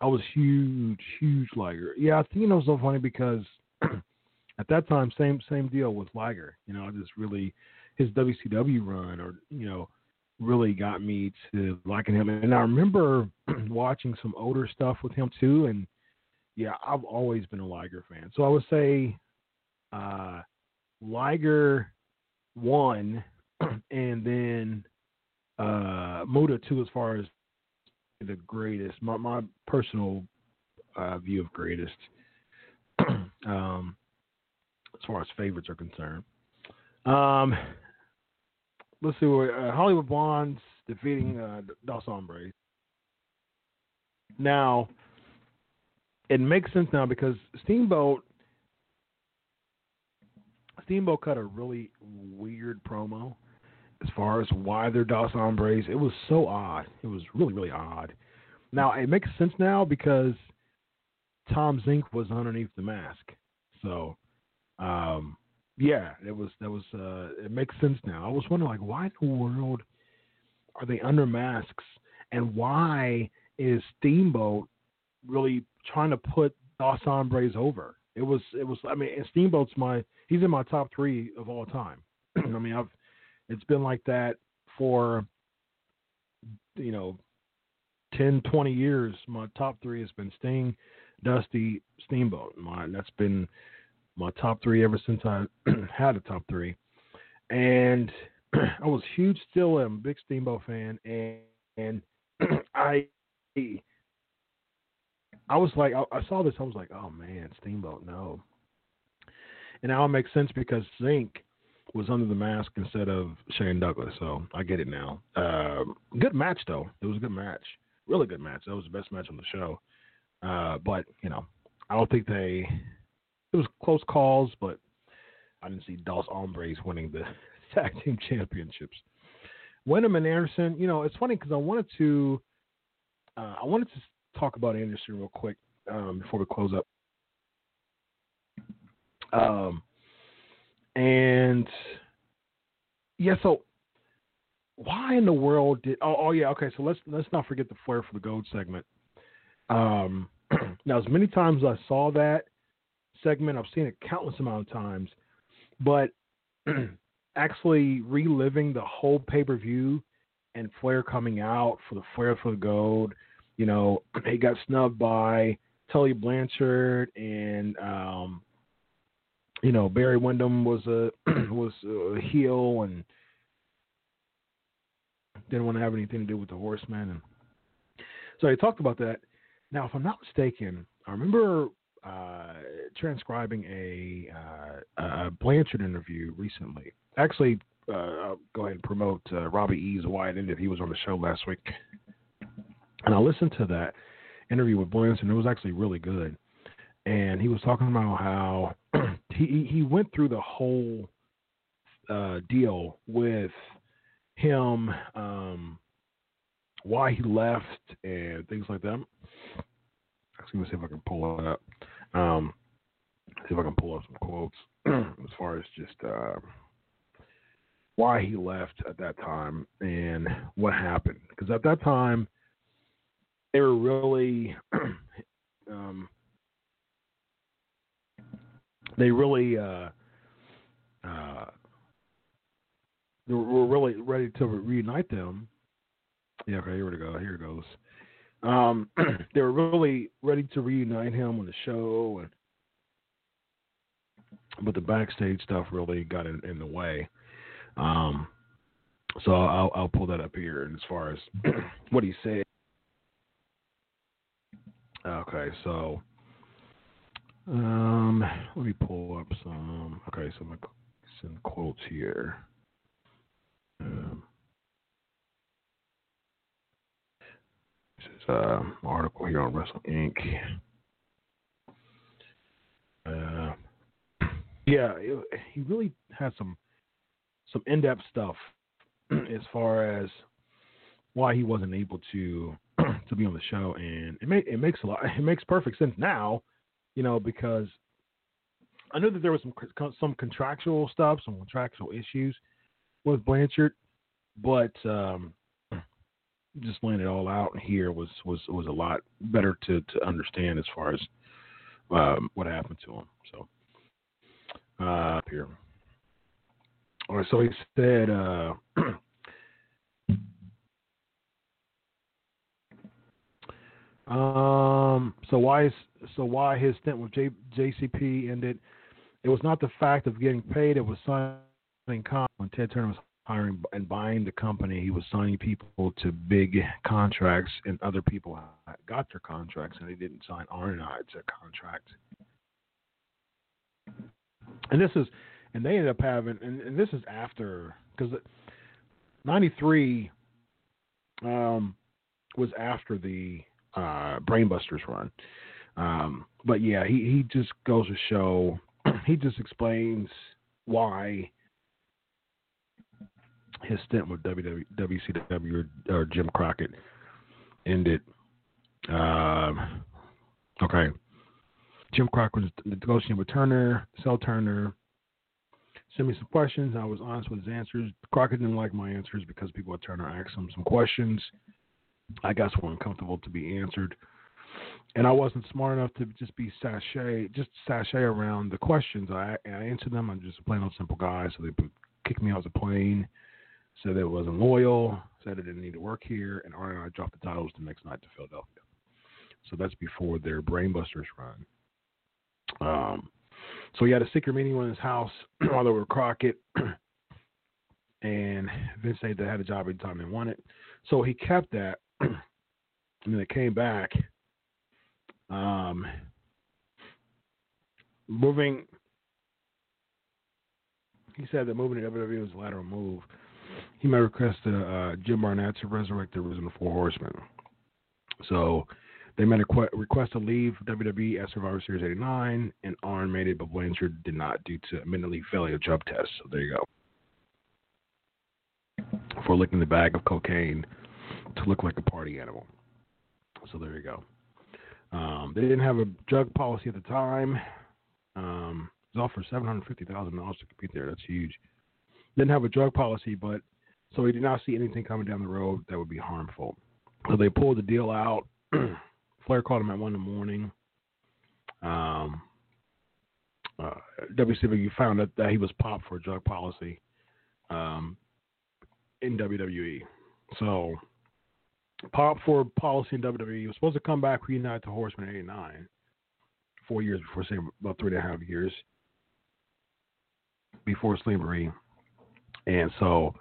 I was huge, huge Liger. Yeah, I think you know so funny because at that time, same same deal with Liger. You know, I just really his WCW run, or you know, really got me to liking him. And I remember watching some older stuff with him too. And yeah, I've always been a Liger fan. So I would say uh, Liger one, and then uh, Muta two as far as the greatest. My my personal uh, view of greatest, um, as far as favorites are concerned. Um, let's see where uh, Hollywood Blondes defeating uh, Dos Hombres. Now, it makes sense now because Steamboat Steamboat cut a really weird promo as far as why they're Dos Hombres. It was so odd. It was really, really odd. Now it makes sense now because Tom Zenk was underneath the mask. So um, yeah, it was that was uh, it makes sense now. I was wondering like why in the world are they under masks and why is Steamboat really trying to put Dos Hombres over? It was it was I mean Steamboat's my he's in my top three of all time. I mean I've it's been like that for you know 10 20 years my top three has been sting dusty steamboat my that's been my top three ever since i had a top three and i was huge still am a big steamboat fan and and i i was like I, I saw this i was like oh man steamboat no and now it makes sense because Zenk was under the mask instead of Shane Douglas. So I get it now. Uh, good match though. It was a good match. Really good match. That was the best match on the show. Uh, but you know, I don't think they. It was close calls, but I didn't see Dos Hombres winning the tag team championships. Windham and Anderson. You know, it's funny because I wanted to. Uh, I wanted to talk about Anderson real quick um, before we close up. Um, and yeah, so why in the world did? Oh, oh yeah, okay. So let's let's not forget the flair for the gold segment. Um, now, as many times as I saw that segment, I've seen it countless amount of times, but actually reliving the whole pay per view and Flair coming out for the Flair for the Gold, you know, he got snubbed by Tully Blanchard and um, you know Barry Windham was a was a heel and didn't want to have anything to do with the Horsemen, and so he talked about that. Now, if I'm not mistaken, I remember uh, transcribing a, uh, a Blanchard interview recently. Actually, uh, I'll go ahead and promote uh, Robbie E's Wyatt ended. He was on the show last week, and I listened to that interview with Blanchard, and it was actually really good. And he was talking about how he he went through the whole uh, deal with him, um, why he left, and things like that. Actually, let me see if I can pull it up. Um, see if I can pull up some quotes as far as just uh, why he left at that time and what happened. Because at that time, they were really um, they really uh, uh, they were really ready to reunite them. Yeah, okay, here we go. Here it goes. Um, they were really ready to reunite him on the show, and but the backstage stuff really got in, in the way. Um, so I'll, I'll pull that up here. And as far as what he said, okay, so um, let me pull up some. Okay, so I'm gonna send quotes here. Um, this is an article here on Wrestling Inc. Uh, yeah, he really had some some in-depth stuff as far as why he wasn't able to to be on the show, and it may, it makes a lot. It makes perfect sense now you know, because I knew that there was some some contractual stuff, some contractual issues with Blanchard, but um, just laying it all out here was was was a lot better to to understand as far as um, what happened to him. So uh, here, all right. So he said. Uh, Um, so why is so why his stint with J, JCP ended? It was not the fact of getting paid; it was signing con when Ted Turner was hiring and buying the company. He was signing people to big contracts, and other people got their contracts, and they didn't sign Arn and I to a contract. And this is, and they ended up having, and, and this is after because '93 um, was after the uh, Brainbusters run. Um, but yeah, he, he just goes to show, he just explains why his stint with WCW or, Jim Crockett ended. Um, okay. Jim Crockett was negotiating with Turner, sell Turner, sent me some questions. I was honest with his answers. Crockett didn't like my answers because people at Turner asked him some questions. I got so uncomfortable to be answered. And I wasn't smart enough to just be sachet, just sachet around the questions. I, I answered them. I'm just a plain old simple guy. So they kicked me off the plane, said it wasn't loyal, said it didn't need to work here, and I dropped the titles the next night to Philadelphia. So that's before their Brainbusters run. Um, so he had a secret meeting in his house they were Crockett, and Vince said they had a job anytime they wanted. So he kept that, and then they came back. Um, moving, he said that moving to WWE was a lateral move. He might request uh, Jim Barnett to resurrect the original Four Horsemen. So they made a qu- request to leave WWE at Survivor Series 89, and Arn made it, but Blanchard did not due to admittedly failure drug test. So there you go. For licking the bag of cocaine to look like a party animal. So there you go. Um, they didn't have a drug policy at the time. Um, it was offered seven hundred fifty thousand dollars to compete there. That's huge. Didn't have a drug policy, but so he did not see anything coming down the road that would be harmful. So they pulled the deal out. Flair called him at one in the morning. Um, uh, WCW found out that he was popped for a drug policy um, in WWE. So, pop for policy in WWE. He was supposed to come back reunite the Horseman in '89, four years before, say about three and a half years before Slamboree, and so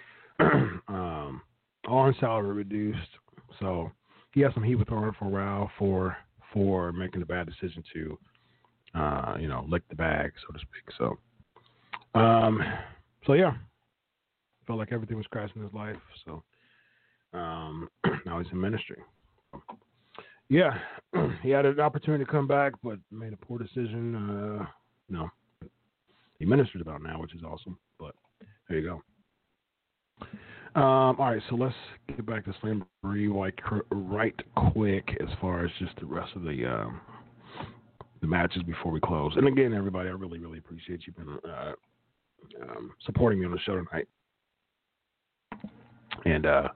um, Arn salary reduced. So he has some heat with Arn for a while for for making the bad decision to, uh, you know, lick the bag, so to speak. So, um, so yeah, felt like everything was crashing in his life. So, um, now he's in ministry. Yeah, he had an opportunity to come back, but made a poor decision. Uh, no, he ministers about now, which is awesome. But there you go. Um, all right, so let's get back to Slamboree right, right quick as far as just the rest of the um, the matches before we close. And again, everybody, I really, really appreciate you been uh, um, supporting me on the show tonight. And uh,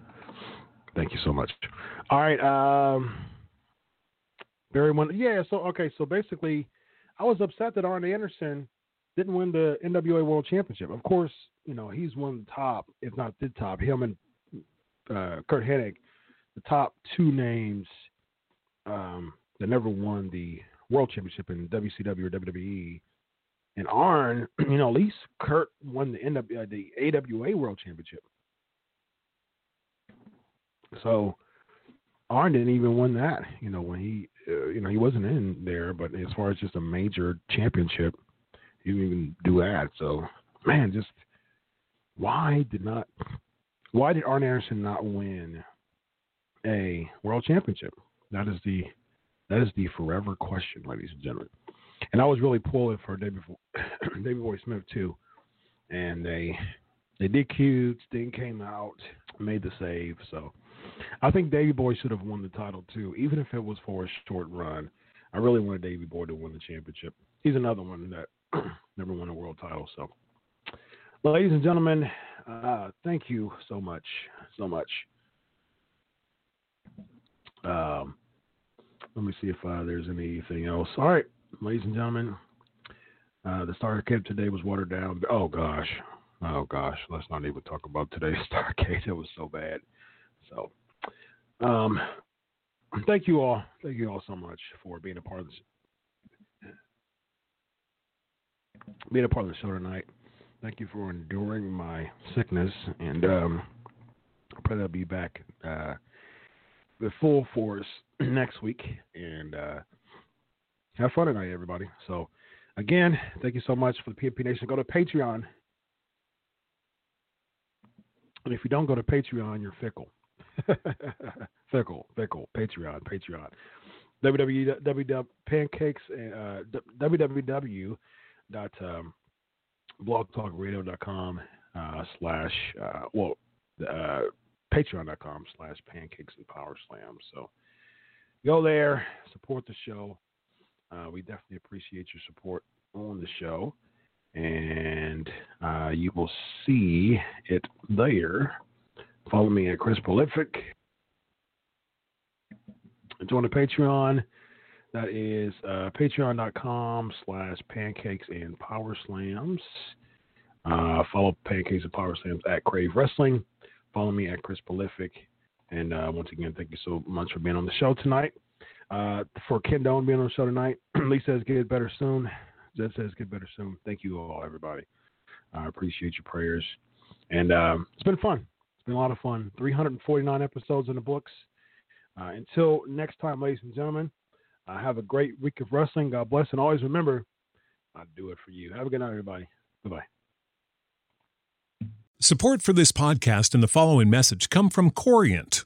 thank you so much. All right, um, Barry one. Yeah, so okay, so basically, I was upset that Arn Anderson didn't win the NWA World Championship. Of course, you know he's one of the top, if not the top. Him and uh, Curt Hennig, the top two names um, that never won the World Championship in WCW or WWE. And Arn, you know, at least Curt won the NW, uh, the AWA World Championship. So Arn didn't even win that. You know, when he, uh, you know, he wasn't in there. But as far as just a major championship, didn't even do that. So, man, just why did not why did Arn Anderson not win a world championship? That is the that is the forever question, ladies and gentlemen. And I was really pulling for David Davey Boy Smith too, and they they did cute. Sting came out, made the save. So I think Davey Boy should have won the title too, even if it was for a short run. I really wanted Davey Boy to win the championship. He's another one that never won a world title. So, ladies and gentlemen, uh, thank you so much, so much. Um, let me see if uh, there's anything else. All right, ladies and gentlemen, uh, the Starcade today was watered down. Oh gosh, oh gosh, let's not even talk about today's Starcade. It was so bad. So, um, thank you all, thank you all so much for being a part of this being a part of the show tonight. Thank you for enduring my sickness, and um, I pray I'll be back uh, with full force next week. And uh, have fun tonight, everybody. So, again, thank you so much for the PMP Nation. Go to Patreon. And if you don't go to Patreon, you're fickle. fickle, fickle. Patreon, Patreon. www.pancakes, uh, www. Um, blogtalkradio.com uh, slash, uh, well, uh, patreon.com slash pancakes and power slam. So go there, support the show. Uh, we definitely appreciate your support on the show. And uh, you will see it there. Follow me at Chris Prolific. Join the Patreon. That is uh, patreon.com slash pancakes and power slams. Uh, follow Pancakes and Power Slams at Crave Wrestling. Follow me at Chris Prolific. And uh, once again, thank you so much for being on the show tonight. Uh, for Ken Doane being on the show tonight, Lee says get better soon. Zed says get better soon. Thank you all, everybody. I appreciate your prayers. And um, it's been fun. It's been a lot of fun. 349 episodes in the books. Uh, until next time, ladies and gentlemen, uh, have a great week of wrestling. God bless. And always remember, I do it for you. Have a good night, everybody. Bye-bye. Support for this podcast and the following message come from Corient.